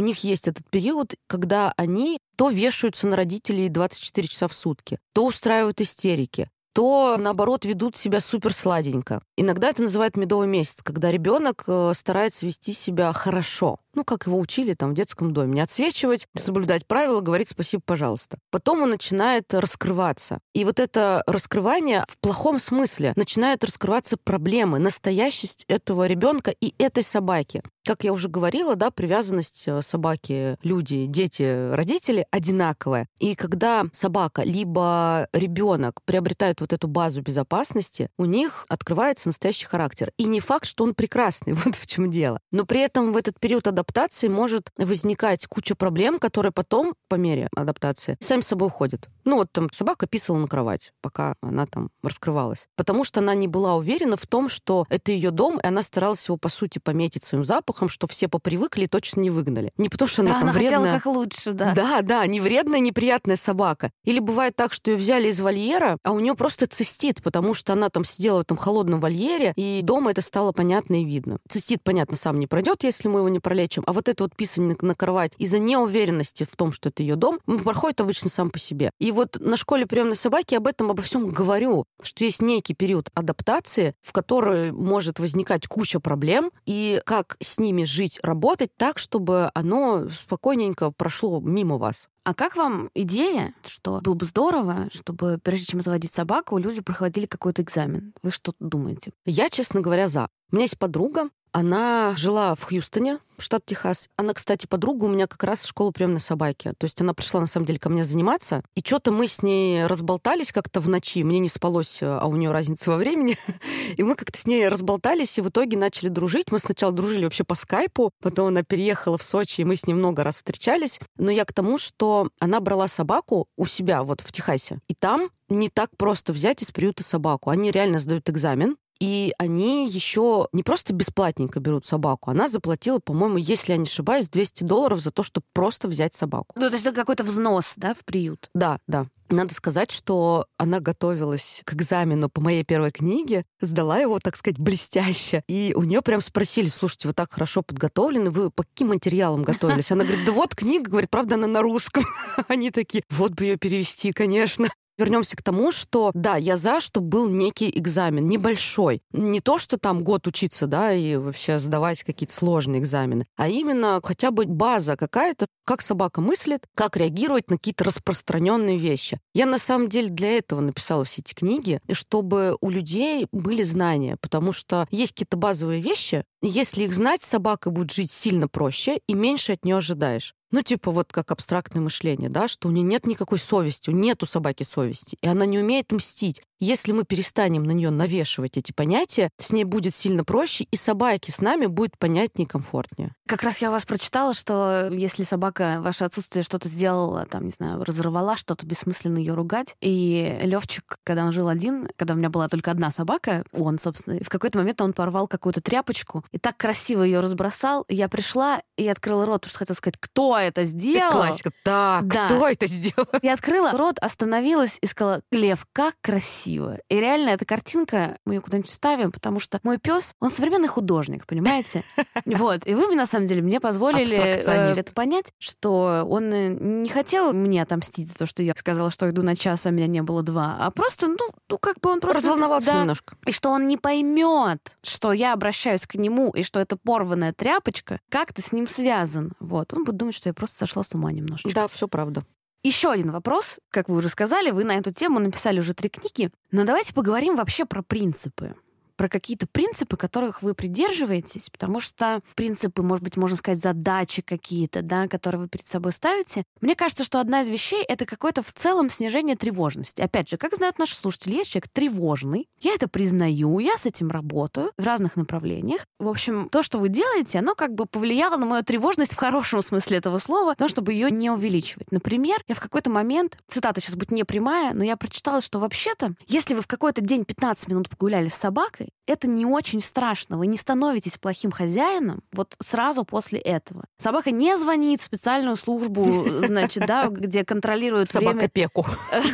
них есть этот период, когда они то вешаются на родителей 24 часа в сутки, то устраивают истерики, то, наоборот, ведут себя супер сладенько. Иногда это называют медовый месяц, когда ребенок э, старается вести себя хорошо ну, как его учили там в детском доме, не отсвечивать, соблюдать правила, говорить спасибо, пожалуйста. Потом он начинает раскрываться. И вот это раскрывание в плохом смысле начинают раскрываться проблемы, настоящесть этого ребенка и этой собаки. Как я уже говорила, да, привязанность э, собаки, люди, дети, родители одинаковая. И когда собака либо ребенок приобретают вот эту базу безопасности, у них открывается настоящий характер. И не факт, что он прекрасный, вот в чем дело. Но при этом в этот период адаптации может возникать куча проблем, которые потом, по мере адаптации, сами собой уходят. Ну вот там собака писала на кровать, пока она там раскрывалась. Потому что она не была уверена в том, что это ее дом, и она старалась его, по сути, пометить своим запахом, что все попривыкли и точно не выгнали. Не потому что она да, там она вредная. хотела как лучше, да. Да, да, не вредная, неприятная собака. Или бывает так, что ее взяли из вольера, а у нее просто цистит, потому что она там сидела в этом холодном вольере, и дома это стало понятно и видно. Цистит, понятно, сам не пройдет, если мы его не пролечим, а вот это вот писание на кровать из-за неуверенности в том, что это ее дом, проходит обычно сам по себе. И вот на школе приемной собаки об этом обо всем говорю, что есть некий период адаптации, в который может возникать куча проблем, и как с ними жить, работать так, чтобы оно спокойненько прошло мимо вас. А как вам идея, что было бы здорово, чтобы прежде чем заводить собаку, люди проходили какой-то экзамен? Вы что думаете? Я, честно говоря, за. У меня есть подруга, она жила в Хьюстоне, штат Техас. Она, кстати, подруга у меня как раз в школу приемной собаки. То есть она пришла, на самом деле, ко мне заниматься. И что-то мы с ней разболтались как-то в ночи. Мне не спалось, а у нее разница во времени. и мы как-то с ней разболтались, и в итоге начали дружить. Мы сначала дружили вообще по скайпу, потом она переехала в Сочи, и мы с ней много раз встречались. Но я к тому, что она брала собаку у себя вот в Техасе. И там не так просто взять из приюта собаку. Они реально сдают экзамен, и они еще не просто бесплатненько берут собаку, она заплатила, по-моему, если я не ошибаюсь, 200 долларов за то, чтобы просто взять собаку. Ну, то есть это какой-то взнос, да, в приют? Да, да. Надо сказать, что она готовилась к экзамену по моей первой книге, сдала его, так сказать, блестяще. И у нее прям спросили, слушайте, вы так хорошо подготовлены, вы по каким материалам готовились? Она говорит, да вот книга, говорит, правда, она на русском. Они такие, вот бы ее перевести, конечно. Вернемся к тому, что да, я за, чтобы был некий экзамен, небольшой. Не то, что там год учиться, да, и вообще сдавать какие-то сложные экзамены, а именно хотя бы база какая-то, как собака мыслит, как реагировать на какие-то распространенные вещи. Я на самом деле для этого написала все эти книги, чтобы у людей были знания, потому что есть какие-то базовые вещи, если их знать, собака будет жить сильно проще и меньше от нее ожидаешь. Ну, типа вот как абстрактное мышление, да, что у нее нет никакой совести, нет у собаки совести, и она не умеет мстить. Если мы перестанем на нее навешивать эти понятия, с ней будет сильно проще, и собаке с нами будет понятнее и комфортнее. Как раз я у вас прочитала, что если собака ваше отсутствие что-то сделала, там, не знаю, разорвала что-то, бессмысленно ее ругать. И Левчик, когда он жил один, когда у меня была только одна собака, он, собственно, в какой-то момент он порвал какую-то тряпочку и так красиво ее разбросал. Я пришла и открыла рот, потому что хотела сказать, кто это сделал? Классика. Так, да. кто это сделал? Я открыла рот, остановилась и сказала, Лев, как красиво. И реально эта картинка, мы ее куда-нибудь ставим, потому что мой пес, он современный художник, понимаете? Вот. И вы, на самом деле, мне позволили э, это понять, что он э, не хотел мне отомстить за то, что я сказала, что иду на час, а меня не было два, а просто, ну, ну как бы он просто... Разволновался да, немножко. И что он не поймет, что я обращаюсь к нему, и что это порванная тряпочка как-то с ним связан. Вот. Он будет думать, что я просто сошла с ума немножечко. Да, все правда. Еще один вопрос. Как вы уже сказали, вы на эту тему написали уже три книги. Но давайте поговорим вообще про принципы про какие-то принципы, которых вы придерживаетесь, потому что принципы, может быть, можно сказать, задачи какие-то, да, которые вы перед собой ставите. Мне кажется, что одна из вещей — это какое-то в целом снижение тревожности. Опять же, как знают наши слушатели, я человек тревожный, я это признаю, я с этим работаю в разных направлениях. В общем, то, что вы делаете, оно как бы повлияло на мою тревожность в хорошем смысле этого слова, но чтобы ее не увеличивать. Например, я в какой-то момент, цитата сейчас будет не прямая, но я прочитала, что вообще-то, если вы в какой-то день 15 минут погуляли с собакой, собакой, это не очень страшно. Вы не становитесь плохим хозяином вот сразу после этого. Собака не звонит в специальную службу, значит, да, где контролируют Собака пеку.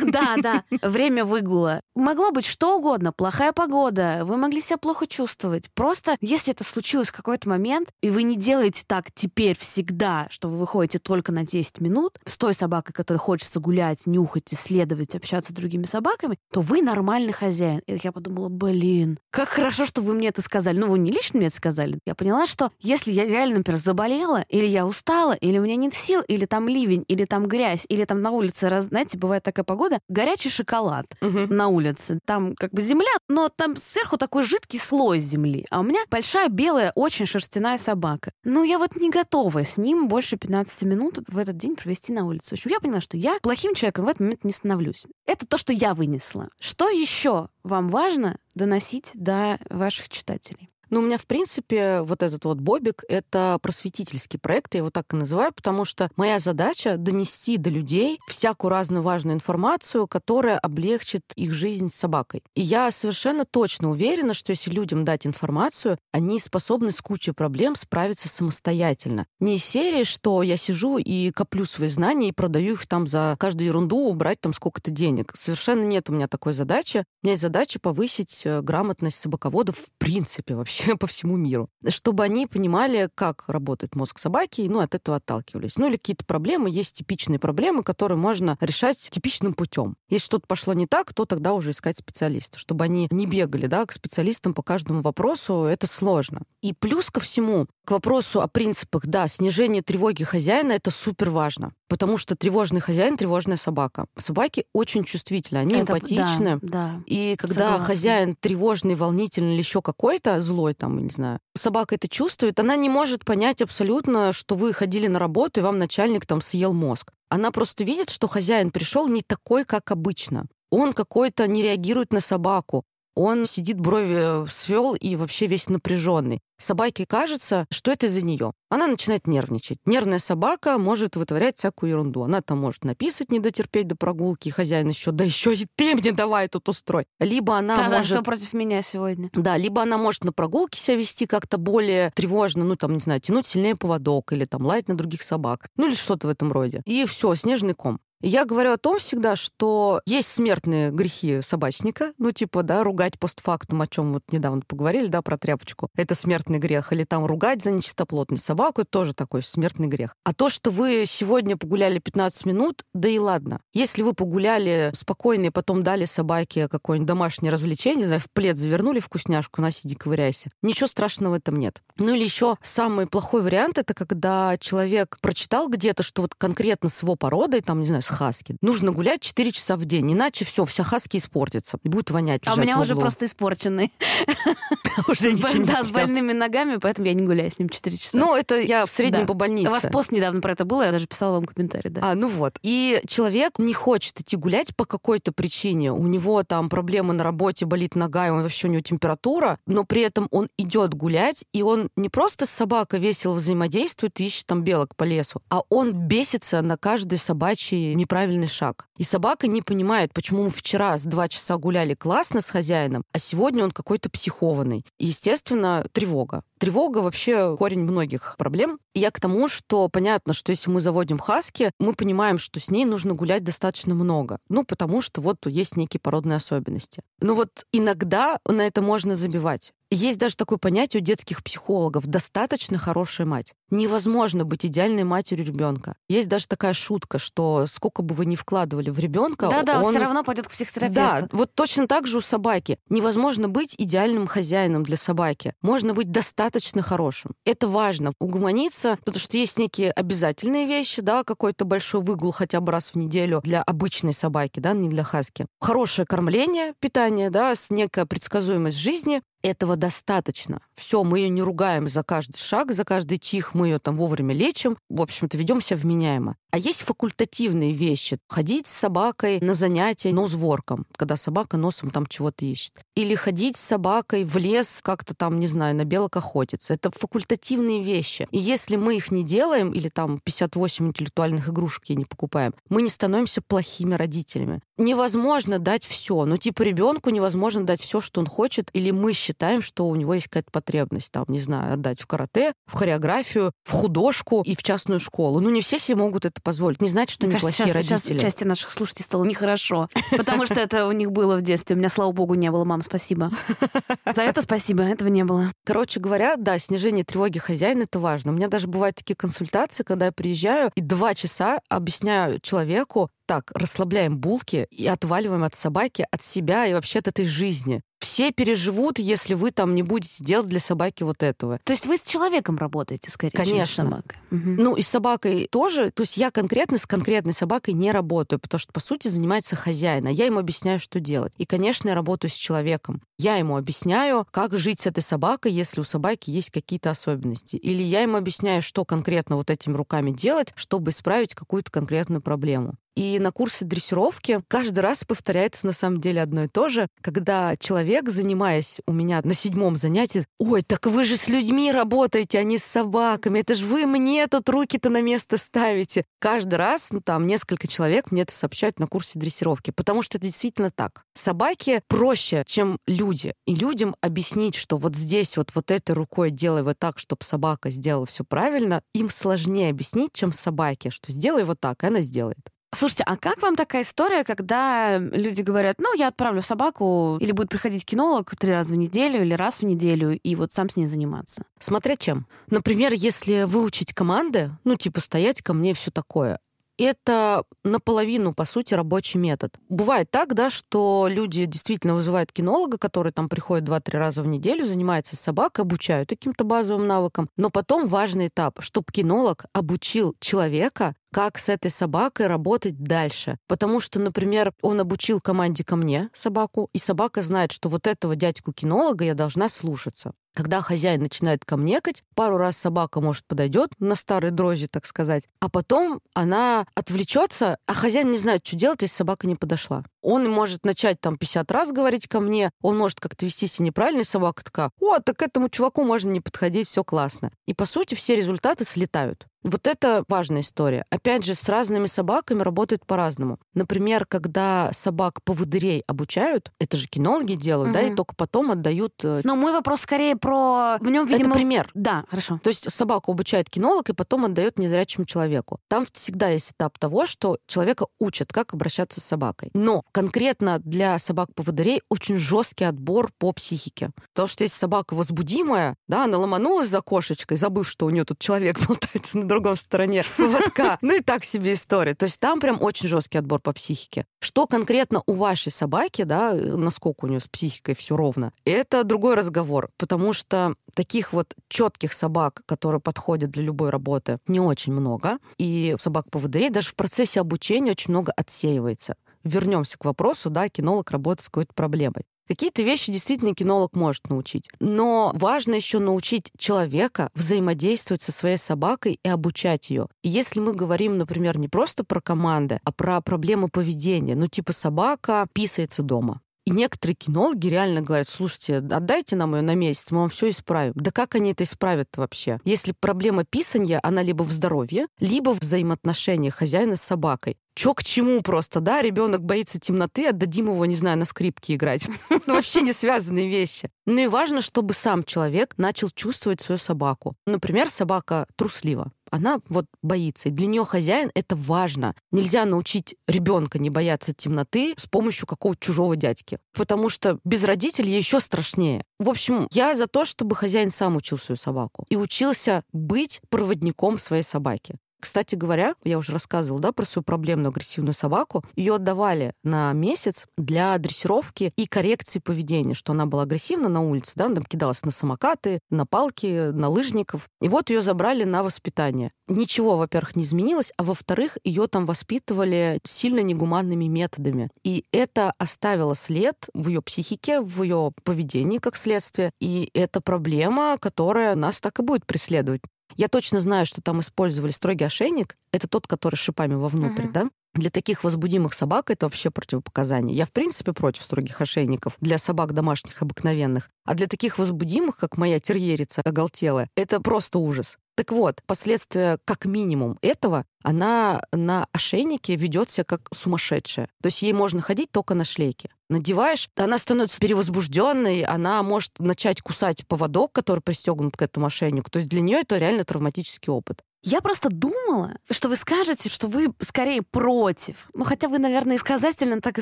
Да, да, время выгула. Могло быть что угодно, плохая погода, вы могли себя плохо чувствовать. Просто, если это случилось в какой-то момент, и вы не делаете так теперь всегда, что вы выходите только на 10 минут с той собакой, которой хочется гулять, нюхать, исследовать, общаться с другими собаками, то вы нормальный хозяин. И я подумала, блин, как хорошо, что вы мне это сказали. Ну, вы не лично мне это сказали. Я поняла, что если я реально, например, заболела, или я устала, или у меня нет сил, или там ливень, или там грязь, или там на улице, раз, знаете, бывает такая погода, горячий шоколад угу. на улице. Там как бы земля, но там сверху такой жидкий слой земли. А у меня большая белая, очень шерстяная собака. Ну, я вот не готова с ним больше 15 минут в этот день провести на улице. В общем, я поняла, что я плохим человеком в этот момент не становлюсь. Это то, что я вынесла. Что еще вам важно доносить до ваших читателей? Ну, у меня, в принципе, вот этот вот Бобик — это просветительский проект, я его так и называю, потому что моя задача — донести до людей всякую разную важную информацию, которая облегчит их жизнь с собакой. И я совершенно точно уверена, что если людям дать информацию, они способны с кучей проблем справиться самостоятельно. Не из серии, что я сижу и коплю свои знания и продаю их там за каждую ерунду, убрать там сколько-то денег. Совершенно нет у меня такой задачи. У меня есть задача повысить э, грамотность собаководов в принципе вообще вообще по всему миру, чтобы они понимали, как работает мозг собаки, и ну, от этого отталкивались. Ну или какие-то проблемы, есть типичные проблемы, которые можно решать типичным путем. Если что-то пошло не так, то тогда уже искать специалиста, чтобы они не бегали да, к специалистам по каждому вопросу, это сложно. И плюс ко всему, к вопросу о принципах, да, снижение тревоги хозяина — это супер важно, потому что тревожный хозяин — тревожная собака. Собаки очень чувствительны, они это, эмпатичны. Да, да, и когда согласна. хозяин тревожный, волнительный или еще какой-то, злой там, не знаю, собака это чувствует, она не может понять абсолютно, что вы ходили на работу, и вам начальник там съел мозг. Она просто видит, что хозяин пришел не такой, как обычно. Он какой-то не реагирует на собаку. Он сидит, брови свел и вообще весь напряженный. Собаке кажется, что это из-за нее. Она начинает нервничать. Нервная собака может вытворять всякую ерунду. Она там может написать, не дотерпеть до прогулки, и хозяин еще, да еще и ты мне давай тут устрой. Либо она да, может... Да, что против меня сегодня. Да, либо она может на прогулке себя вести как-то более тревожно, ну там, не знаю, тянуть сильнее поводок или там лаять на других собак. Ну или что-то в этом роде. И все, снежный ком. Я говорю о том всегда, что есть смертные грехи собачника, ну, типа, да, ругать постфактум, о чем вот недавно поговорили, да, про тряпочку. Это смертный грех. Или там ругать за нечистоплотность собаку, это тоже такой смертный грех. А то, что вы сегодня погуляли 15 минут, да и ладно. Если вы погуляли спокойно и потом дали собаке какое-нибудь домашнее развлечение, знаю, в плед завернули вкусняшку, на сиди ковыряйся, ничего страшного в этом нет. Ну или еще самый плохой вариант, это когда человек прочитал где-то, что вот конкретно с его породой, там, не знаю, с хаски. Нужно гулять 4 часа в день, иначе все, вся хаски испортится. Будет вонять. А у меня уже просто испорченный. Уже Да, с больными ногами, поэтому я не гуляю с ним 4 часа. Ну, это я в среднем по больнице. У вас пост недавно про это было, я даже писала вам комментарий, да. А, ну вот. И человек не хочет идти гулять по какой-то причине. У него там проблемы на работе, болит нога, и он вообще у него температура, но при этом он идет гулять, и он не просто с собакой весело взаимодействует и ищет там белок по лесу, а он бесится на каждый собачий неправильный шаг. И собака не понимает, почему мы вчера с два часа гуляли классно с хозяином, а сегодня он какой-то психованный. Естественно, тревога. Тревога вообще корень многих проблем. И я к тому, что понятно, что если мы заводим хаски, мы понимаем, что с ней нужно гулять достаточно много. Ну, потому что вот есть некие породные особенности. Но вот иногда на это можно забивать. Есть даже такое понятие у детских психологов «достаточно хорошая мать». Невозможно быть идеальной матерью ребенка. Есть даже такая шутка, что сколько бы вы ни вкладывали в ребенка, да-да, он все равно пойдет к психотерапевту. Да, вот точно так же у собаки. Невозможно быть идеальным хозяином для собаки. Можно быть достаточно хорошим. Это важно. Угомониться, потому что есть некие обязательные вещи, да, какой-то большой выгул хотя бы раз в неделю для обычной собаки, да, не для хаски. Хорошее кормление, питание, да, некая предсказуемость жизни, этого достаточно. Все, мы ее не ругаем за каждый шаг, за каждый чих, мы ее там вовремя лечим. В общем-то, ведем себя вменяемо. А есть факультативные вещи. Ходить с собакой на занятия носворком, когда собака носом там чего-то ищет. Или ходить с собакой в лес, как-то там, не знаю, на белок охотиться. Это факультативные вещи. И если мы их не делаем, или там 58 интеллектуальных игрушек я не покупаем, мы не становимся плохими родителями. Невозможно дать все. Ну, типа, ребенку невозможно дать все, что он хочет, или мы считаем, что у него есть какая-то потребность, там, не знаю, отдать в карате, в хореографию, в художку и в частную школу. Ну, не все себе могут это позволить. Не значит, что они кажется, плохие сейчас, родители. Сейчас части наших слушателей стало нехорошо, потому что это у них было в детстве. У меня, слава богу, не было. Мам, спасибо. За это спасибо, этого не было. Короче говоря, да, снижение тревоги хозяина — это важно. У меня даже бывают такие консультации, когда я приезжаю и два часа объясняю человеку, так, расслабляем булки и отваливаем от собаки, от себя и вообще от этой жизни все переживут, если вы там не будете делать для собаки вот этого. То есть вы с человеком работаете, скорее, Конечно. чем с собакой? Угу. Ну, и с собакой тоже. То есть я конкретно с конкретной собакой не работаю, потому что, по сути, занимается хозяин, а я ему объясняю, что делать. И, конечно, я работаю с человеком. Я ему объясняю, как жить с этой собакой, если у собаки есть какие-то особенности. Или я ему объясняю, что конкретно вот этими руками делать, чтобы исправить какую-то конкретную проблему. И на курсе дрессировки каждый раз повторяется на самом деле одно и то же, когда человек, занимаясь у меня на седьмом занятии, ой, так вы же с людьми работаете, а не с собаками, это же вы мне тут руки-то на место ставите. Каждый раз, ну, там, несколько человек мне это сообщают на курсе дрессировки, потому что это действительно так. Собаки проще, чем люди. И людям объяснить, что вот здесь вот, вот этой рукой делай вот так, чтобы собака сделала все правильно, им сложнее объяснить, чем собаке, что сделай вот так, и она сделает. Слушайте, а как вам такая история, когда люди говорят, ну, я отправлю собаку, или будет приходить кинолог три раза в неделю или раз в неделю, и вот сам с ней заниматься? Смотря чем. Например, если выучить команды, ну, типа стоять ко мне все такое, это наполовину, по сути, рабочий метод. Бывает так, да, что люди действительно вызывают кинолога, который там приходит 2-3 раза в неделю, занимается с собакой, обучают каким-то базовым навыкам. Но потом важный этап, чтобы кинолог обучил человека как с этой собакой работать дальше. Потому что, например, он обучил команде ко мне собаку, и собака знает, что вот этого дядьку-кинолога я должна слушаться. Когда хозяин начинает камнекать, пару раз собака, может, подойдет на старой дрожжи, так сказать, а потом она отвлечется, а хозяин не знает, что делать, если собака не подошла. Он может начать там 50 раз говорить ко мне, он может как-то вести себя неправильно, и собака такая, о, так к этому чуваку можно не подходить, все классно. И, по сути, все результаты слетают. Вот это важная история. Опять же, с разными собаками работают по-разному. Например, когда собак поводырей обучают, это же кинологи делают, угу. да, и только потом отдают... Э, Но мой вопрос скорее про... В нем, видимо... Это пример. Да, хорошо. То есть собаку обучает кинолог и потом отдает незрячему человеку. Там всегда есть этап того, что человека учат, как обращаться с собакой. Но конкретно для собак-поводырей очень жесткий отбор по психике. Потому что если собака возбудимая, да, она ломанулась за кошечкой, забыв, что у нее тут человек болтается на другом стороне поводка. Ну и так себе история. То есть там прям очень жесткий отбор по психике. Что конкретно у вашей собаки, да, насколько у нее с психикой все ровно, это другой разговор, потому что таких вот четких собак, которые подходят для любой работы, не очень много. И собак по поводырей даже в процессе обучения очень много отсеивается вернемся к вопросу, да, кинолог работает с какой-то проблемой. Какие-то вещи действительно кинолог может научить. Но важно еще научить человека взаимодействовать со своей собакой и обучать ее. И если мы говорим, например, не просто про команды, а про проблемы поведения, ну типа собака писается дома. И некоторые кинологи реально говорят, слушайте, отдайте нам ее на месяц, мы вам все исправим. Да как они это исправят вообще? Если проблема писания, она либо в здоровье, либо в взаимоотношениях хозяина с собакой. Чё к чему просто, да? Ребенок боится темноты, отдадим его, не знаю, на скрипке играть. Ну, вообще не связанные вещи. Ну и важно, чтобы сам человек начал чувствовать свою собаку. Например, собака труслива она вот боится. И для нее хозяин это важно. Нельзя научить ребенка не бояться темноты с помощью какого-то чужого дядьки. Потому что без родителей еще страшнее. В общем, я за то, чтобы хозяин сам учил свою собаку и учился быть проводником своей собаки. Кстати говоря, я уже рассказывала да, про свою проблемную агрессивную собаку. Ее отдавали на месяц для дрессировки и коррекции поведения, что она была агрессивна на улице, да, она там кидалась на самокаты, на палки, на лыжников. И вот ее забрали на воспитание. Ничего, во-первых, не изменилось, а во-вторых, ее там воспитывали сильно негуманными методами. И это оставило след в ее психике, в ее поведении как следствие. И это проблема, которая нас так и будет преследовать. Я точно знаю, что там использовали строгий ошейник. Это тот, который с шипами вовнутрь, uh-huh. да? Для таких возбудимых собак это вообще противопоказание. Я, в принципе, против строгих ошейников для собак домашних обыкновенных. А для таких возбудимых, как моя терьерица оголтелая, это просто ужас. Так вот, последствия как минимум этого, она на ошейнике ведет себя как сумасшедшая. То есть ей можно ходить только на шлейке. Надеваешь, она становится перевозбужденной, она может начать кусать поводок, который пристегнут к этому ошейнику. То есть для нее это реально травматический опыт. Я просто думала, что вы скажете, что вы скорее против. Ну, хотя вы, наверное, исказательно так и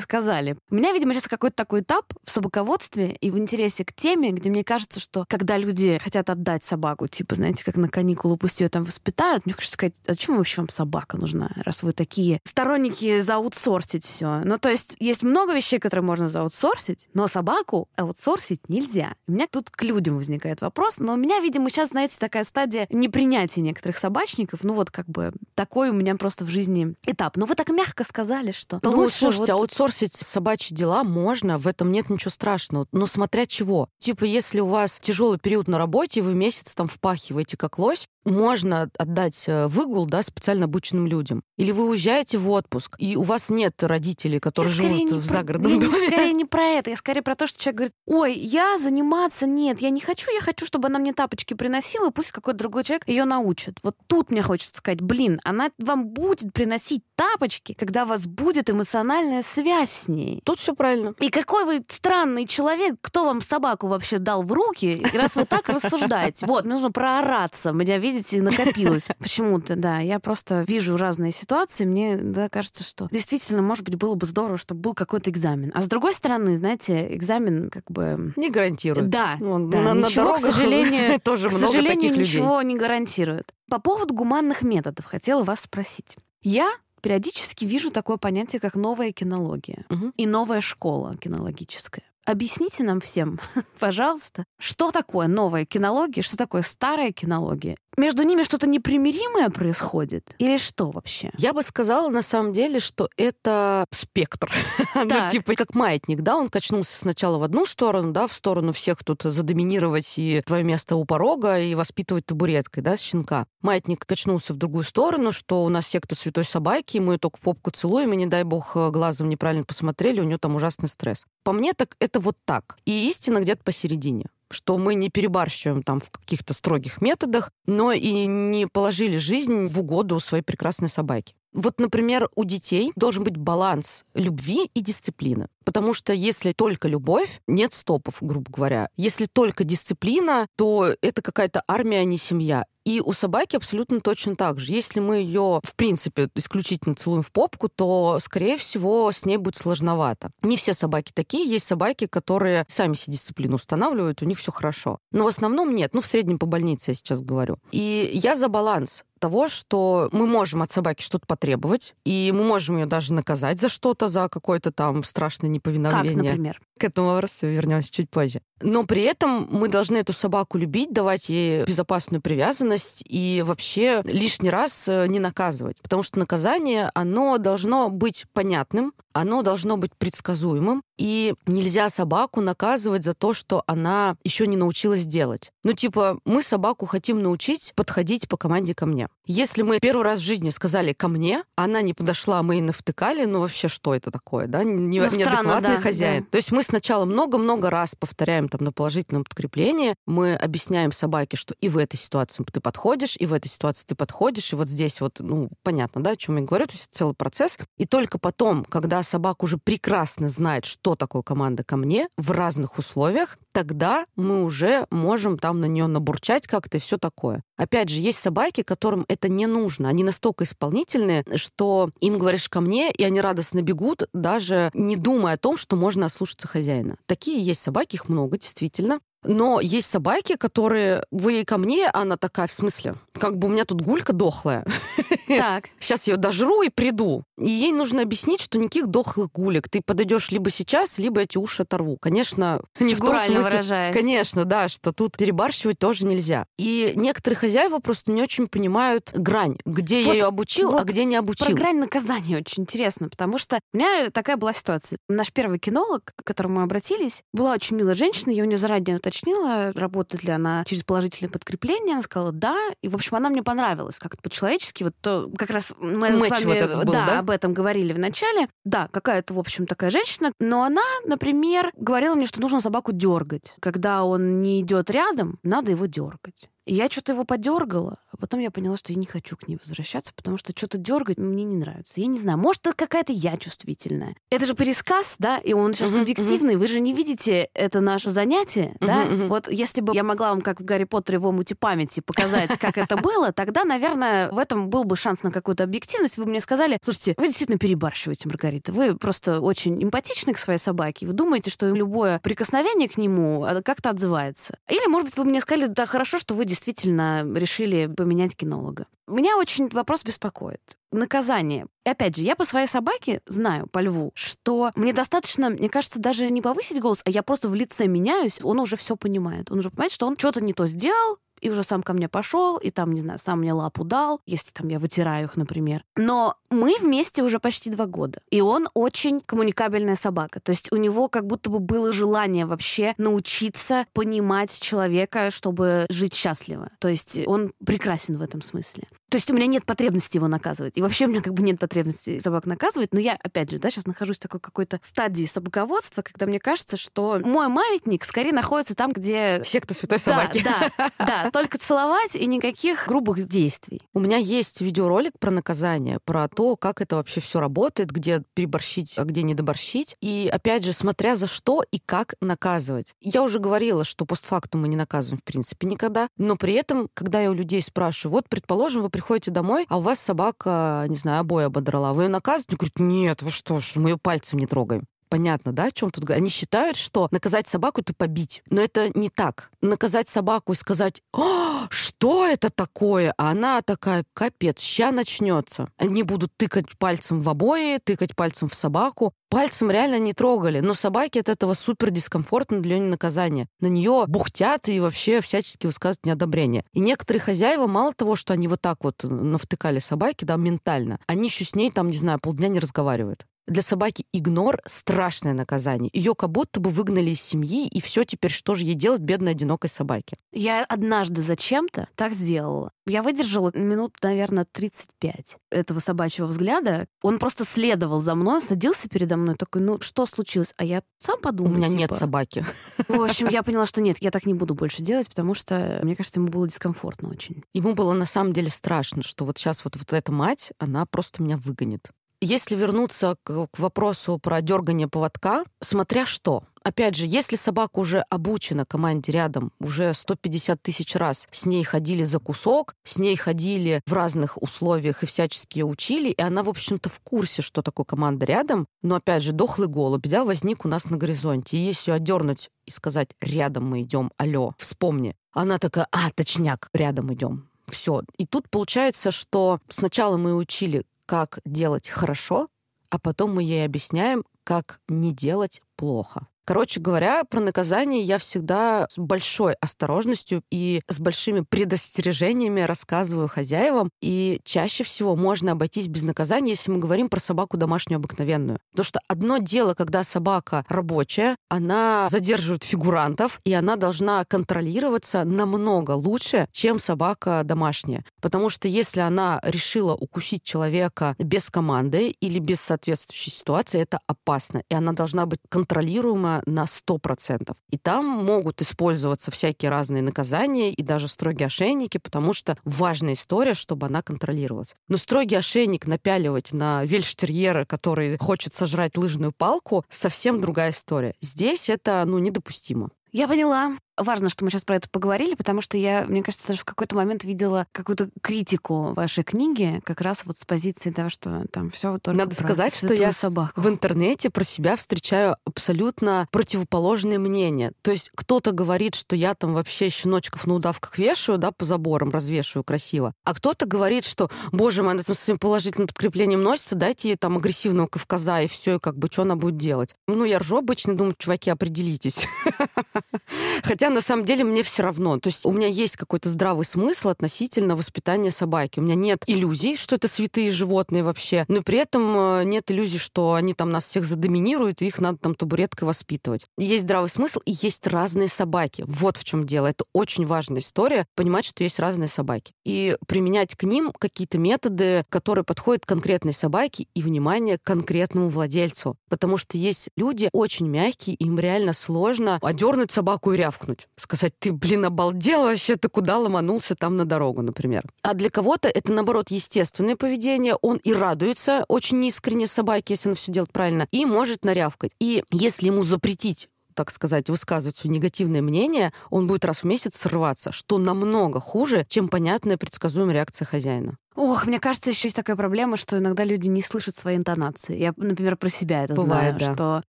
сказали. У меня, видимо, сейчас какой-то такой этап в собаководстве и в интересе к теме, где мне кажется, что когда люди хотят отдать собаку, типа, знаете, как на каникулы пусть ее там воспитают, мне хочется сказать, а зачем вообще вам собака нужна, раз вы такие сторонники заутсорсить все? Ну, то есть есть много вещей, которые можно заутсорсить, но собаку аутсорсить нельзя. У меня тут к людям возникает вопрос, но у меня, видимо, сейчас, знаете, такая стадия непринятия некоторых собачек, собачников. Ну вот как бы такой у меня просто в жизни этап. Но вы так мягко сказали, что ну, лучше слушайте, вот... аутсорсить собачьи дела можно, в этом нет ничего страшного. Но смотря чего. Типа, если у вас тяжелый период на работе, вы месяц там впахиваете как лось, можно отдать э, выгул да, специально обученным людям. Или вы уезжаете в отпуск, и у вас нет родителей, которые я живут в загородном про... доме. Я скорее не про это. Я скорее про то, что человек говорит, ой, я заниматься нет, я не хочу, я хочу, чтобы она мне тапочки приносила, пусть какой-то другой человек ее научит. Вот тут мне хочется сказать, блин, она вам будет приносить тапочки, когда у вас будет эмоциональная связь с ней. Тут все правильно. И какой вы странный человек, кто вам собаку вообще дал в руки, раз вы так рассуждаете. Вот, мне нужно проораться. Меня, видите, накопилось. Почему-то, да. Я просто вижу разные ситуации, мне да, кажется, что действительно, может быть, было бы здорово, чтобы был какой-то экзамен. А с другой стороны, знаете, экзамен как бы... Не гарантирует. Да, Он, да. На, ничего, на к сожалению, тоже к сожалению, ничего не гарантирует. По поводу гуманных методов хотела вас спросить. Я периодически вижу такое понятие, как новая кинология угу. и новая школа кинологическая. Объясните нам всем, пожалуйста, что такое новая кинология, что такое старая кинология между ними что-то непримиримое происходит? Или что вообще? Я бы сказала, на самом деле, что это спектр. ну, типа, как маятник, да, он качнулся сначала в одну сторону, да, в сторону всех тут задоминировать и твое место у порога, и воспитывать табуреткой, да, щенка. Маятник качнулся в другую сторону, что у нас секта святой собаки, мы ее только в попку целуем, и, не дай бог, глазом неправильно посмотрели, у нее там ужасный стресс. По мне, так это вот так. И истина где-то посередине что мы не перебарщиваем там в каких-то строгих методах, но и не положили жизнь в угоду своей прекрасной собаке. Вот, например, у детей должен быть баланс любви и дисциплины. Потому что если только любовь, нет стопов, грубо говоря. Если только дисциплина, то это какая-то армия, а не семья. И у собаки абсолютно точно так же. Если мы ее, в принципе, исключительно целуем в попку, то, скорее всего, с ней будет сложновато. Не все собаки такие. Есть собаки, которые сами себе дисциплину устанавливают, у них все хорошо. Но в основном нет. Ну, в среднем по больнице я сейчас говорю. И я за баланс того, что мы можем от собаки что-то потребовать, и мы можем ее даже наказать за что-то, за какое-то там страшное неповиновение. Как, например? К этому вопросу вернемся чуть позже. Но при этом мы должны эту собаку любить, давать ей безопасную привязанность и вообще лишний раз э, не наказывать. Потому что наказание, оно должно быть понятным, оно должно быть предсказуемым, и нельзя собаку наказывать за то, что она еще не научилась делать. Ну, типа, мы собаку хотим научить подходить по команде ко мне. Если мы первый раз в жизни сказали «ко мне», она не подошла, мы ей навтыкали, ну вообще что это такое, да? Не, ну, неадекватный странно, да, хозяин. Да. То есть мы сначала много-много раз повторяем там на положительном подкреплении, мы объясняем собаке, что и в этой ситуации ты подходишь, и в этой ситуации ты подходишь, и вот здесь вот, ну, понятно, да, о чем я говорю, то есть это целый процесс. И только потом, когда собака уже прекрасно знает, что такое команда ко мне в разных условиях, тогда мы уже можем там на нее набурчать как-то и все такое. Опять же, есть собаки, которым это не нужно. Они настолько исполнительные, что им говоришь ко мне, и они радостно бегут, даже не думая о том, что можно ослушаться хозяина. Такие есть собаки, их много, действительно. Но есть собаки, которые вы ко мне, она такая, в смысле, как бы у меня тут гулька дохлая. Так. Сейчас я ее дожру и приду. И ей нужно объяснить, что никаких дохлых гулек. Ты подойдешь либо сейчас, либо эти уши оторву. Конечно, не в том смысле, выражаясь. Конечно, да, что тут перебарщивать тоже нельзя. И некоторые хозяева просто не очень понимают грань, где вот, я ее обучил, а вот а где не обучил. Про грань наказания очень интересно, потому что у меня такая была ситуация. Наш первый кинолог, к которому мы обратились, была очень милая женщина, я у нее заранее уточнила, работает ли она через положительное подкрепление. Она сказала да. И, в общем, она мне понравилась как-то по-человечески. Вот то, как раз мы Матч с вами вот был, да, да, об этом говорили в начале. Да, какая-то, в общем, такая женщина. Но она, например, говорила мне, что нужно собаку дергать. Когда он не идет рядом, надо его дергать. И я что-то его подергала, а потом я поняла, что я не хочу к ней возвращаться, потому что что-то дергать мне не нравится. Я не знаю, может, это какая-то я чувствительная. Это же пересказ, да, и он сейчас uh-huh, субъективный. Uh-huh. Вы же не видите это наше занятие, uh-huh, да? Uh-huh. Вот если бы я могла вам, как в Гарри Поттере в омуте памяти, показать, как это было, тогда, наверное, в этом был бы шанс на какую-то объективность. Вы бы мне сказали, слушайте, вы действительно перебарщиваете, Маргарита. Вы просто очень эмпатичны к своей собаке. Вы думаете, что любое прикосновение к нему а, как-то отзывается. Или, может быть, вы мне сказали, да, хорошо, что вы действительно решили поменять кинолога. Меня очень вопрос беспокоит. Наказание. И опять же, я по своей собаке знаю, по льву, что мне достаточно, мне кажется, даже не повысить голос, а я просто в лице меняюсь, он уже все понимает. Он уже понимает, что он что-то не то сделал, и уже сам ко мне пошел, и там, не знаю, сам мне лапу дал, если там я вытираю их, например. Но мы вместе уже почти два года, и он очень коммуникабельная собака. То есть у него как будто бы было желание вообще научиться понимать человека, чтобы жить счастливо. То есть он прекрасен в этом смысле. То есть у меня нет потребности его наказывать. И вообще у меня как бы нет потребности собак наказывать. Но я, опять же, да, сейчас нахожусь в такой какой-то стадии собаководства, когда мне кажется, что мой маятник скорее находится там, где... Секта святой собаки. Да, да, да. Только целовать и никаких грубых действий. У меня есть видеоролик про наказание, про то, как это вообще все работает, где переборщить, а где не доборщить. И, опять же, смотря за что и как наказывать. Я уже говорила, что постфактум мы не наказываем, в принципе, никогда. Но при этом, когда я у людей спрашиваю, вот, предположим, вы приходите домой, а у вас собака, не знаю, обои ободрала. Вы ее наказываете? Говорит, нет, вы что ж, мы ее пальцем не трогаем. Понятно, да, о чем тут Они считают, что наказать собаку — это побить. Но это не так. Наказать собаку и сказать, О, что это такое? А она такая, капец, ща начнется. Они будут тыкать пальцем в обои, тыкать пальцем в собаку. Пальцем реально не трогали, но собаке от этого супер дискомфортно для нее наказания. На нее бухтят и вообще всячески высказывают неодобрение. И некоторые хозяева, мало того, что они вот так вот навтыкали собаке, да, ментально, они еще с ней там, не знаю, полдня не разговаривают. Для собаки игнор — страшное наказание. Ее как будто бы выгнали из семьи, и все теперь что же ей делать, бедной одинокой собаке? Я однажды зачем-то так сделала. Я выдержала минут, наверное, 35 этого собачьего взгляда. Он просто следовал за мной, садился передо мной, такой, ну, что случилось? А я сам подумала, У меня типа... нет собаки. В общем, я поняла, что нет, я так не буду больше делать, потому что, мне кажется, ему было дискомфортно очень. Ему было на самом деле страшно, что вот сейчас вот, вот эта мать, она просто меня выгонит. Если вернуться к, к вопросу про дергание поводка, смотря что. Опять же, если собака уже обучена команде рядом, уже 150 тысяч раз с ней ходили за кусок, с ней ходили в разных условиях и всячески учили, и она, в общем-то, в курсе, что такое команда рядом, но, опять же, дохлый голубь, да, возник у нас на горизонте. И если ее одернуть и сказать «рядом мы идем, алло, вспомни», она такая «а, точняк, рядом идем». Все. И тут получается, что сначала мы учили, как делать хорошо, а потом мы ей объясняем, как не делать плохо. Короче говоря, про наказание я всегда с большой осторожностью и с большими предостережениями рассказываю хозяевам. И чаще всего можно обойтись без наказания, если мы говорим про собаку домашнюю обыкновенную. Потому что одно дело, когда собака рабочая, она задерживает фигурантов, и она должна контролироваться намного лучше, чем собака домашняя. Потому что если она решила укусить человека без команды или без соответствующей ситуации, это опасно. И она должна быть контролируема на 100%. И там могут использоваться всякие разные наказания и даже строгие ошейники, потому что важная история, чтобы она контролировалась. Но строгий ошейник напяливать на вельштерьера, который хочет сожрать лыжную палку, совсем другая история. Здесь это ну, недопустимо. Я поняла важно, что мы сейчас про это поговорили, потому что я, мне кажется, даже в какой-то момент видела какую-то критику вашей книги, как раз вот с позиции того, что там все только Надо сказать, что я собаку. в интернете про себя встречаю абсолютно противоположные мнения. То есть кто-то говорит, что я там вообще щеночков на удавках вешаю, да, по заборам развешиваю красиво, а кто-то говорит, что, боже мой, она там с своим положительным подкреплением носится, дайте ей там агрессивного кавказа, и все, и как бы, что она будет делать? Ну, я ржу обычно, думаю, чуваки, определитесь. Хотя на самом деле мне все равно. То есть у меня есть какой-то здравый смысл относительно воспитания собаки. У меня нет иллюзий, что это святые животные вообще, но при этом э, нет иллюзий, что они там нас всех задоминируют, и их надо там табуреткой воспитывать. Есть здравый смысл, и есть разные собаки. Вот в чем дело. Это очень важная история, понимать, что есть разные собаки. И применять к ним какие-то методы, которые подходят конкретной собаке, и, внимание, конкретному владельцу. Потому что есть люди очень мягкие, им реально сложно одернуть собаку и рявкнуть что Сказать, ты, блин, обалдел вообще, ты куда ломанулся там на дорогу, например. А для кого-то это, наоборот, естественное поведение. Он и радуется очень искренне собаке, если она все делает правильно, и может нарявкать. И если ему запретить так сказать, высказывать свое негативное мнение, он будет раз в месяц срываться, что намного хуже, чем понятная предсказуемая реакция хозяина. Ох, мне кажется, еще есть такая проблема, что иногда люди не слышат свои интонации. Я, например, про себя это Бывает, знаю, да. что,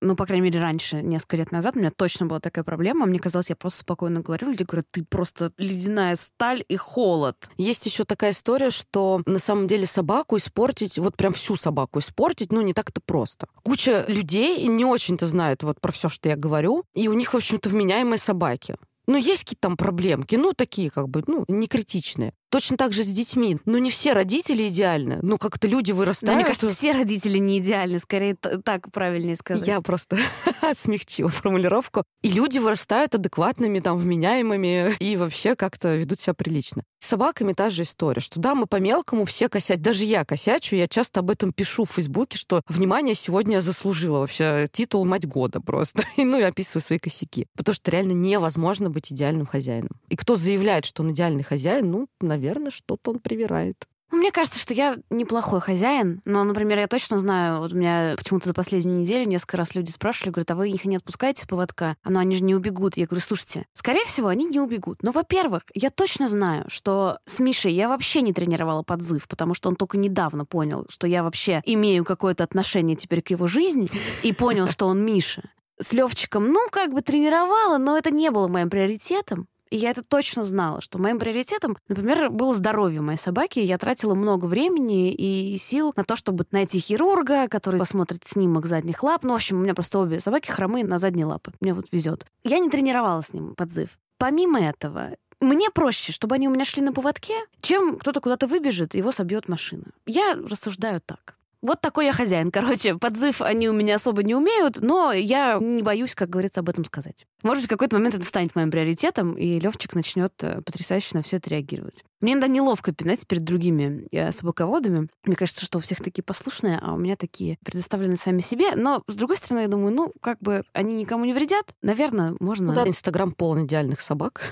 ну, по крайней мере, раньше, несколько лет назад, у меня точно была такая проблема. Мне казалось, я просто спокойно говорю, люди говорят, ты просто ледяная сталь и холод. Есть еще такая история, что на самом деле собаку испортить, вот прям всю собаку испортить, ну, не так-то просто. Куча людей не очень-то знают вот про все, что я говорю, и у них, в общем-то, вменяемые собаки. Ну, есть какие-то там проблемки, ну, такие как бы, ну, не критичные. Точно так же с детьми. Но не все родители идеальны. Ну, как-то люди вырастают. Да, мне кажется, все родители не идеальны. Скорее, так правильнее сказать. Я просто смягчила формулировку. И люди вырастают адекватными, там, вменяемыми и вообще как-то ведут себя прилично. С собаками та же история, что да, мы по-мелкому все косять. Даже я косячу, я часто об этом пишу в Фейсбуке, что внимание сегодня я заслужила вообще титул «Мать года» просто. ну, и описываю свои косяки. Потому что реально невозможно быть идеальным хозяином. И кто заявляет, что он идеальный хозяин, ну, наверное, наверное, что-то он привирает. Ну, мне кажется, что я неплохой хозяин, но, например, я точно знаю, вот у меня почему-то за последнюю неделю несколько раз люди спрашивали, говорят, а вы их не отпускаете с поводка? А ну они же не убегут. Я говорю, слушайте, скорее всего, они не убегут. Но, во-первых, я точно знаю, что с Мишей я вообще не тренировала подзыв, потому что он только недавно понял, что я вообще имею какое-то отношение теперь к его жизни и понял, что он Миша. С Левчиком, ну, как бы тренировала, но это не было моим приоритетом. И я это точно знала, что моим приоритетом, например, было здоровье моей собаки. Я тратила много времени и сил на то, чтобы найти хирурга, который посмотрит снимок задних лап. Ну, в общем, у меня просто обе собаки хромые на задние лапы. Мне вот везет. Я не тренировала с ним подзыв. Помимо этого, мне проще, чтобы они у меня шли на поводке, чем кто-то куда-то выбежит, и его собьет машина. Я рассуждаю так. Вот такой я хозяин. Короче, подзыв они у меня особо не умеют, но я не боюсь, как говорится, об этом сказать. Может, в какой-то момент это станет моим приоритетом, и Левчик начнет э, потрясающе на все это реагировать. Мне иногда неловко пинать перед другими э, собаководами. Мне кажется, что у всех такие послушные, а у меня такие предоставлены сами себе. Но, с другой стороны, я думаю, ну, как бы они никому не вредят. Наверное, можно... Ну да, Инстаграм полон идеальных собак.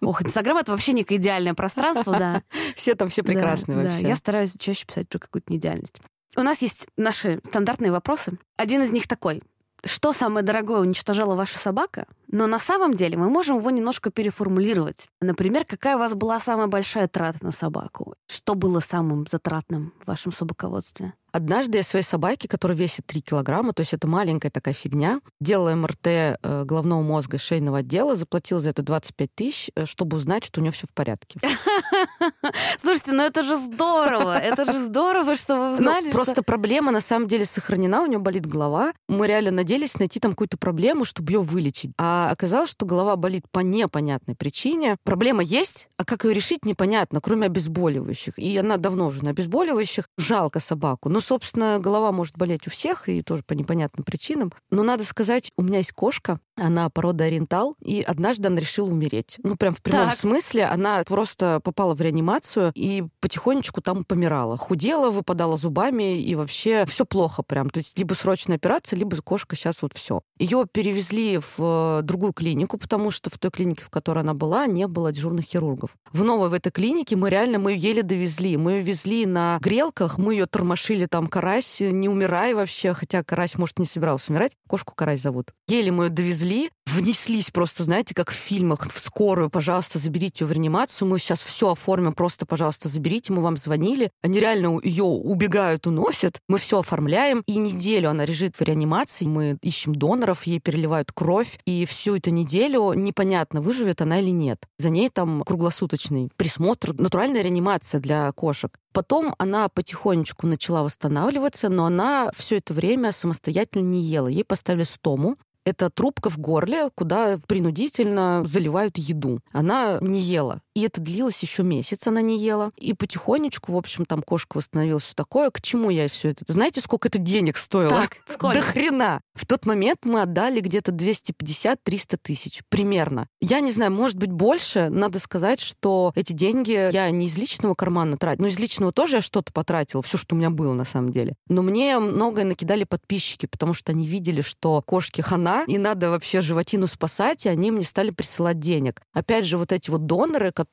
Ох, Инстаграм — это вообще некое идеальное пространство, да. Все там все прекрасные вообще. Да, я стараюсь чаще писать про какую-то неидеальность. У нас есть наши стандартные вопросы. Один из них такой. что самое дорогое уничтожала ваша собака, но на самом деле мы можем его немножко переформулировать. Например, какая у вас была самая большая трата на собаку? Что было самым затратным в вашем собаководстве? Однажды я своей собаке, которая весит 3 килограмма, то есть это маленькая такая фигня, делала МРТ э, головного мозга и шейного отдела, заплатила за это 25 тысяч, э, чтобы узнать, что у нее все в порядке. Слушайте, ну это же здорово! Это же здорово, что вы узнали. Ну, просто проблема на самом деле сохранена, у нее болит голова. Мы реально надеялись найти там какую-то проблему, чтобы ее вылечить. А оказалось, что голова болит по непонятной причине. Проблема есть, а как ее решить, непонятно, кроме обезболивающих. И она давно уже на обезболивающих. Жалко собаку. Ну, собственно, голова может болеть у всех, и тоже по непонятным причинам. Но надо сказать, у меня есть кошка, она порода ориентал, и однажды она решила умереть. Ну, прям в прямом так. смысле. Она просто попала в реанимацию и потихонечку там помирала. Худела, выпадала зубами, и вообще все плохо прям. То есть либо срочная операция, либо кошка сейчас вот все. Ее перевезли в э, другую клинику, потому что в той клинике, в которой она была, не было дежурных хирургов. В новой в этой клинике мы реально, мы ее еле довезли. Мы ее везли на грелках, мы ее тормошили там карась, не умирай вообще, хотя карась, может, не собирался умирать. Кошку карась зовут. Еле мы ее довезли внеслись просто, знаете, как в фильмах, в скорую, пожалуйста, заберите ее в реанимацию, мы сейчас все оформим, просто, пожалуйста, заберите, мы вам звонили. Они реально ее убегают, уносят, мы все оформляем, и неделю она лежит в реанимации, мы ищем доноров, ей переливают кровь, и всю эту неделю непонятно, выживет она или нет. За ней там круглосуточный присмотр, натуральная реанимация для кошек. Потом она потихонечку начала восстанавливаться, но она все это время самостоятельно не ела. Ей поставили стому, это трубка в горле, куда принудительно заливают еду. Она не ела. И это длилось еще месяц, она не ела. И потихонечку, в общем, там кошка восстановилась, все такое. К чему я все это? Знаете, сколько это денег стоило? Так, сколько? До хрена. В тот момент мы отдали где-то 250-300 тысяч. Примерно. Я не знаю, может быть, больше. Надо сказать, что эти деньги я не из личного кармана тратила. Ну, из личного тоже я что-то потратила, все, что у меня было на самом деле. Но мне многое накидали подписчики, потому что они видели, что кошки хана, и надо вообще животину спасать, и они мне стали присылать денег. Опять же, вот эти вот доноры, которые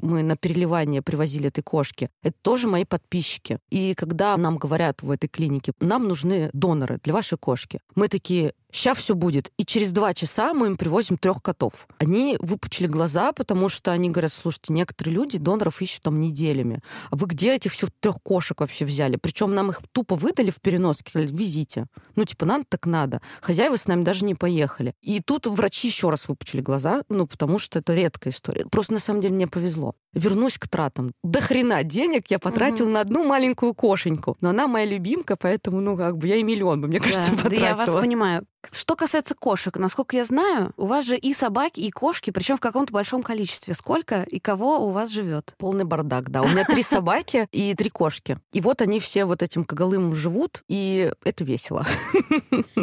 мы на переливание привозили этой кошки, это тоже мои подписчики. И когда нам говорят в этой клинике, нам нужны доноры для вашей кошки, мы такие, сейчас все будет. И через два часа мы им привозим трех котов. Они выпучили глаза, потому что они говорят, слушайте, некоторые люди доноров ищут там неделями. А вы где этих всех трех кошек вообще взяли? Причем нам их тупо выдали в переноске, сказали, везите. Ну, типа, надо так надо. Хозяева с нами даже не поехали. И тут врачи еще раз выпучили глаза, ну, потому что это редкая история. Просто на самом деле мне повезло. Вернусь к тратам. До хрена денег я потратил угу. на одну маленькую кошеньку. Но она моя любимка, поэтому, ну, как бы я и миллион бы, мне кажется, да, потратила. Да, я вас понимаю. Что касается кошек, насколько я знаю, у вас же и собаки, и кошки, причем в каком-то большом количестве. Сколько и кого у вас живет? Полный бардак, да. У меня три собаки и три кошки. И вот они все вот этим коголымом живут, и это весело.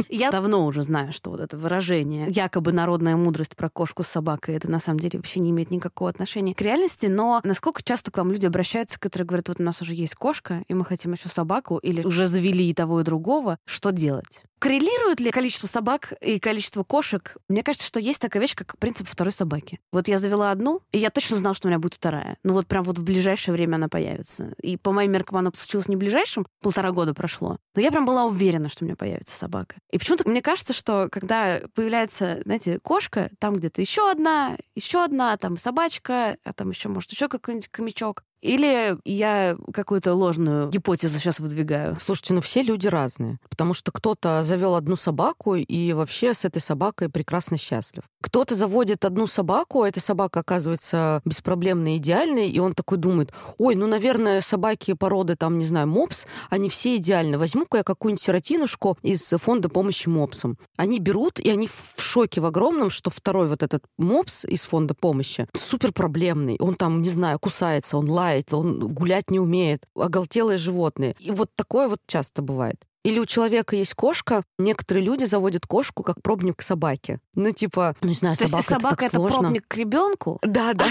Я давно уже знаю, что вот это выражение, якобы народная мудрость про кошку с собакой, это на самом деле вообще не имеет никакого отношения к реальности, но насколько часто к вам люди обращаются, которые говорят, вот у нас уже есть кошка, и мы хотим еще собаку, или уже завели и того, и другого, что делать? Коррелирует ли количество собак и количество кошек? Мне кажется, что есть такая вещь, как принцип второй собаки. Вот я завела одну, и я точно знала, что у меня будет вторая. Ну вот прям вот в ближайшее время она появится. И по моим меркам она случилась не в ближайшем, полтора года прошло. Но я прям была уверена, что у меня появится собака. И почему-то мне кажется, что когда появляется, знаете, кошка, там где-то еще одна, еще одна, там собачка, а там еще, может, еще какой-нибудь хомячок. Или я какую-то ложную гипотезу сейчас выдвигаю? Слушайте, ну все люди разные. Потому что кто-то завел одну собаку и вообще с этой собакой прекрасно счастлив. Кто-то заводит одну собаку, а эта собака оказывается беспроблемной, идеальной, и он такой думает, ой, ну, наверное, собаки породы, там, не знаю, мопс, они все идеальны. Возьму-ка я какую-нибудь сиротинушку из фонда помощи мопсам. Они берут, и они в шоке в огромном, что второй вот этот мопс из фонда помощи супер проблемный. Он там, не знаю, кусается, он лает, лает, он гулять не умеет, оголтелые животные. И вот такое вот часто бывает. Или у человека есть кошка, некоторые люди заводят кошку как пробник к собаке. Ну, типа, ну, не знаю, То собака есть собака это, это пробник к ребенку? Да, да.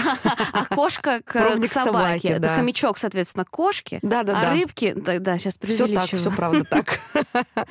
А кошка к, собаке. Это хомячок, соответственно, кошки. Да, да, да. А рыбки, да, да, сейчас Все так, все правда так.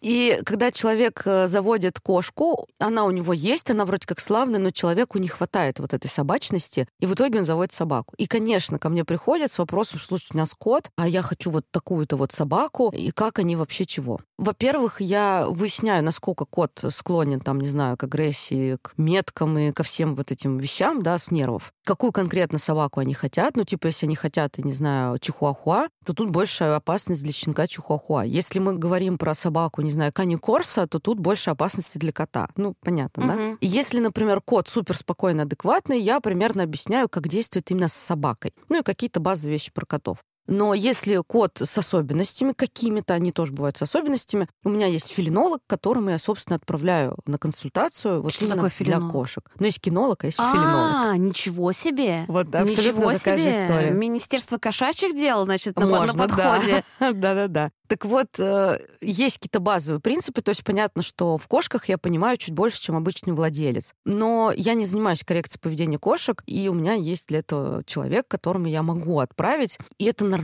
И когда человек э, заводит кошку, она у него есть, она вроде как славная, но человеку не хватает вот этой собачности, и в итоге он заводит собаку. И, конечно, ко мне приходят с вопросом, что слушай, у нас кот, а я хочу вот такую-то вот собаку, и как они вообще чего. Во-первых, я выясняю, насколько кот склонен, там, не знаю, к агрессии, к меткам и ко всем вот этим вещам, да, с нервов. Какую конкретно собаку они хотят. Ну, типа, если они хотят, я не знаю, чихуахуа, то тут больше опасность для щенка чихуахуа. Если мы говорим про собаку, не знаю, кани корса, то тут больше опасности для кота. Ну, понятно, угу. да? Если, например, кот супер спокойно, адекватный, я примерно объясняю, как действует именно с собакой. Ну и какие-то базовые вещи про котов. Но если кот с особенностями какими-то, они тоже бывают с особенностями, у меня есть филинолог, которому я, собственно, отправляю на консультацию вот Что такое для кошек. Ну, есть кинолог, а есть а, филинолог. А, ничего себе! Вот, да, ничего себе! история. Министерство кошачьих дел, значит, на, Можно, на подходе. Да-да-да. Так вот, э, есть какие-то базовые принципы, то есть понятно, что в кошках я понимаю чуть больше, чем обычный владелец. Но я не занимаюсь коррекцией поведения кошек, и у меня есть для этого человек, которому я могу отправить, и это нормально.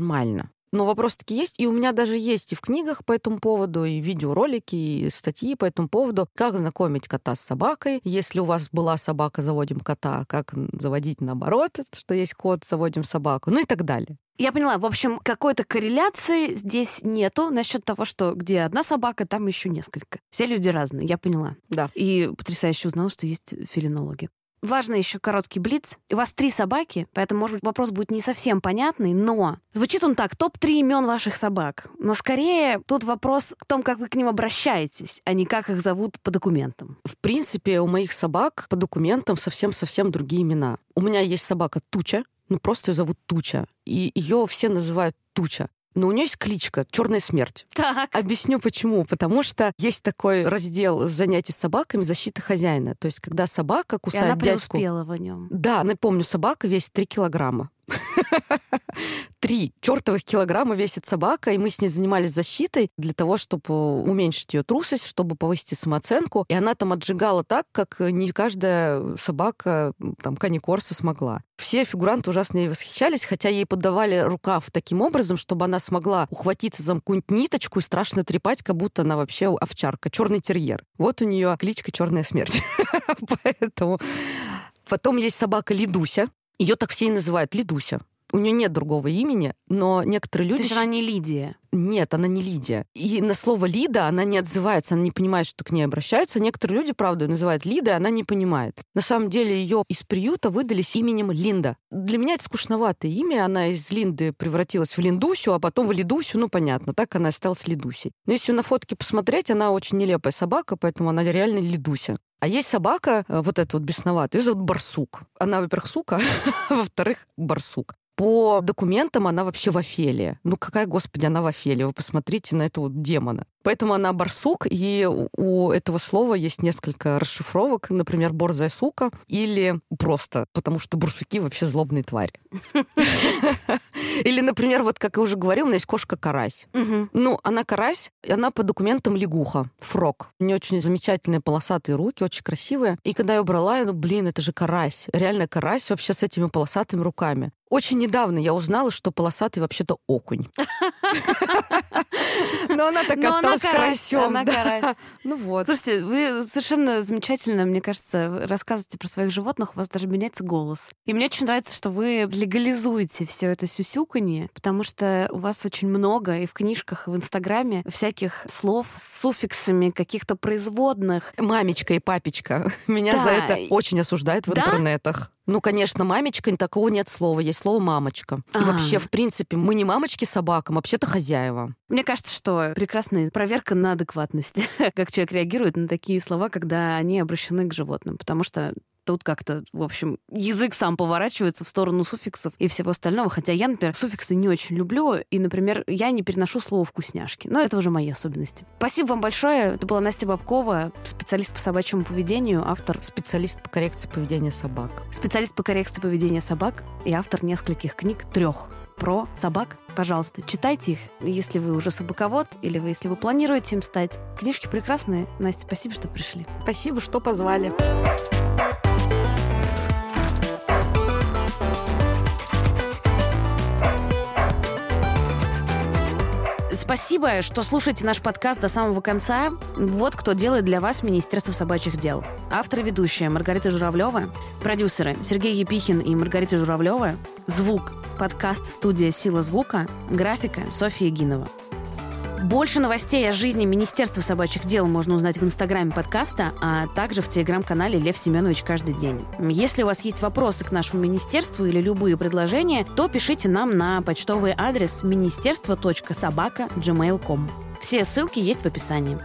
Но вопрос таки есть, и у меня даже есть и в книгах по этому поводу, и видеоролики, и статьи по этому поводу, как знакомить кота с собакой. Если у вас была собака, заводим кота, как заводить наоборот, что есть кот, заводим собаку, ну и так далее. Я поняла. В общем, какой-то корреляции здесь нету насчет того, что где одна собака, там еще несколько. Все люди разные, я поняла. Да. И потрясающе узнала, что есть филинологи. Важно еще короткий блиц. У вас три собаки, поэтому, может быть, вопрос будет не совсем понятный, но звучит он так. Топ-3 имен ваших собак. Но скорее тут вопрос в том, как вы к ним обращаетесь, а не как их зовут по документам. В принципе, у моих собак по документам совсем-совсем другие имена. У меня есть собака Туча, ну просто ее зовут Туча. И ее все называют Туча. Но у нее есть кличка «Черная смерть». Так. Объясню почему. Потому что есть такой раздел занятий с собаками «Защита хозяина». То есть, когда собака кусает И она дядьку... в нем. Да, напомню, собака весит 3 килограмма. Три чертовых килограмма весит собака, и мы с ней занимались защитой для того, чтобы уменьшить ее трусость, чтобы повысить самооценку. И она там отжигала так, как не каждая собака там каникорса смогла. Все фигуранты ужасно ей восхищались, хотя ей подавали рукав таким образом, чтобы она смогла ухватиться за какую-нибудь ниточку и страшно трепать, как будто она вообще овчарка, черный терьер. Вот у нее кличка Черная смерть. Поэтому Потом есть собака Лидуся. Ее так все и называют Лидуся. У нее нет другого имени, но некоторые люди... То есть она не Лидия? Нет, она не Лидия. И на слово Лида она не отзывается, она не понимает, что к ней обращаются. Некоторые люди, правда, называют Лидой, она не понимает. На самом деле ее из приюта выдали с именем Линда. Для меня это скучноватое имя. Она из Линды превратилась в Линдусю, а потом в Лидусю. Ну, понятно, так она осталась Лидусей. Но если на фотке посмотреть, она очень нелепая собака, поэтому она реально Лидуся. А есть собака, э, вот эта вот бесноватая, ее зовут Барсук. Она, во-первых, сука, во-вторых, Барсук. По документам она вообще в Офелии. Ну какая, господи, она в Офелии? Вы посмотрите на этого демона. Поэтому она барсук, и у этого слова есть несколько расшифровок, например, борзая сука, или просто, потому что барсуки вообще злобные твари. Или, например, вот как я уже говорил, у меня есть кошка-карась. Ну, она карась, и она по документам лягуха, фрог. У нее очень замечательные полосатые руки, очень красивые. И когда я брала, я ну, блин, это же карась. Реально карась вообще с этими полосатыми руками. Очень недавно я узнала, что полосатый вообще-то окунь. Но она так осталась карасем. Она карась. Ну вот. Слушайте, вы совершенно замечательно, мне кажется, рассказываете про своих животных, у вас даже меняется голос. И мне очень нравится, что вы легализуете все это сюсюканье, потому что у вас очень много и в книжках, и в Инстаграме всяких слов с суффиксами каких-то производных. Мамечка и папечка. Меня за это очень осуждают в интернетах. Ну, конечно, мамечка, такого нет слова. Есть слово мамочка. И А-а-а. вообще, в принципе, мы не мамочки собакам, вообще-то хозяева. Мне кажется, что прекрасная проверка на адекватность, как человек реагирует на такие слова, когда они обращены к животным. Потому что тут как-то, в общем, язык сам поворачивается в сторону суффиксов и всего остального. Хотя я, например, суффиксы не очень люблю. И, например, я не переношу слово «вкусняшки». Но это уже мои особенности. Спасибо вам большое. Это была Настя Бабкова, специалист по собачьему поведению, автор... Специалист по коррекции поведения собак. Специалист по коррекции поведения собак и автор нескольких книг, трех про собак. Пожалуйста, читайте их, если вы уже собаковод или вы, если вы планируете им стать. Книжки прекрасные. Настя, спасибо, что пришли. Спасибо, что позвали. Спасибо, что слушаете наш подкаст до самого конца. Вот кто делает для вас Министерство собачьих дел. Авторы и ведущие Маргарита Журавлева, продюсеры Сергей Епихин и Маргарита Журавлева, звук, подкаст студия «Сила звука», графика Софья Гинова. Больше новостей о жизни Министерства собачьих дел можно узнать в инстаграме подкаста, а также в телеграм-канале Лев Семенович каждый день. Если у вас есть вопросы к нашему министерству или любые предложения, то пишите нам на почтовый адрес министерство.собака.gmail.com. Все ссылки есть в описании.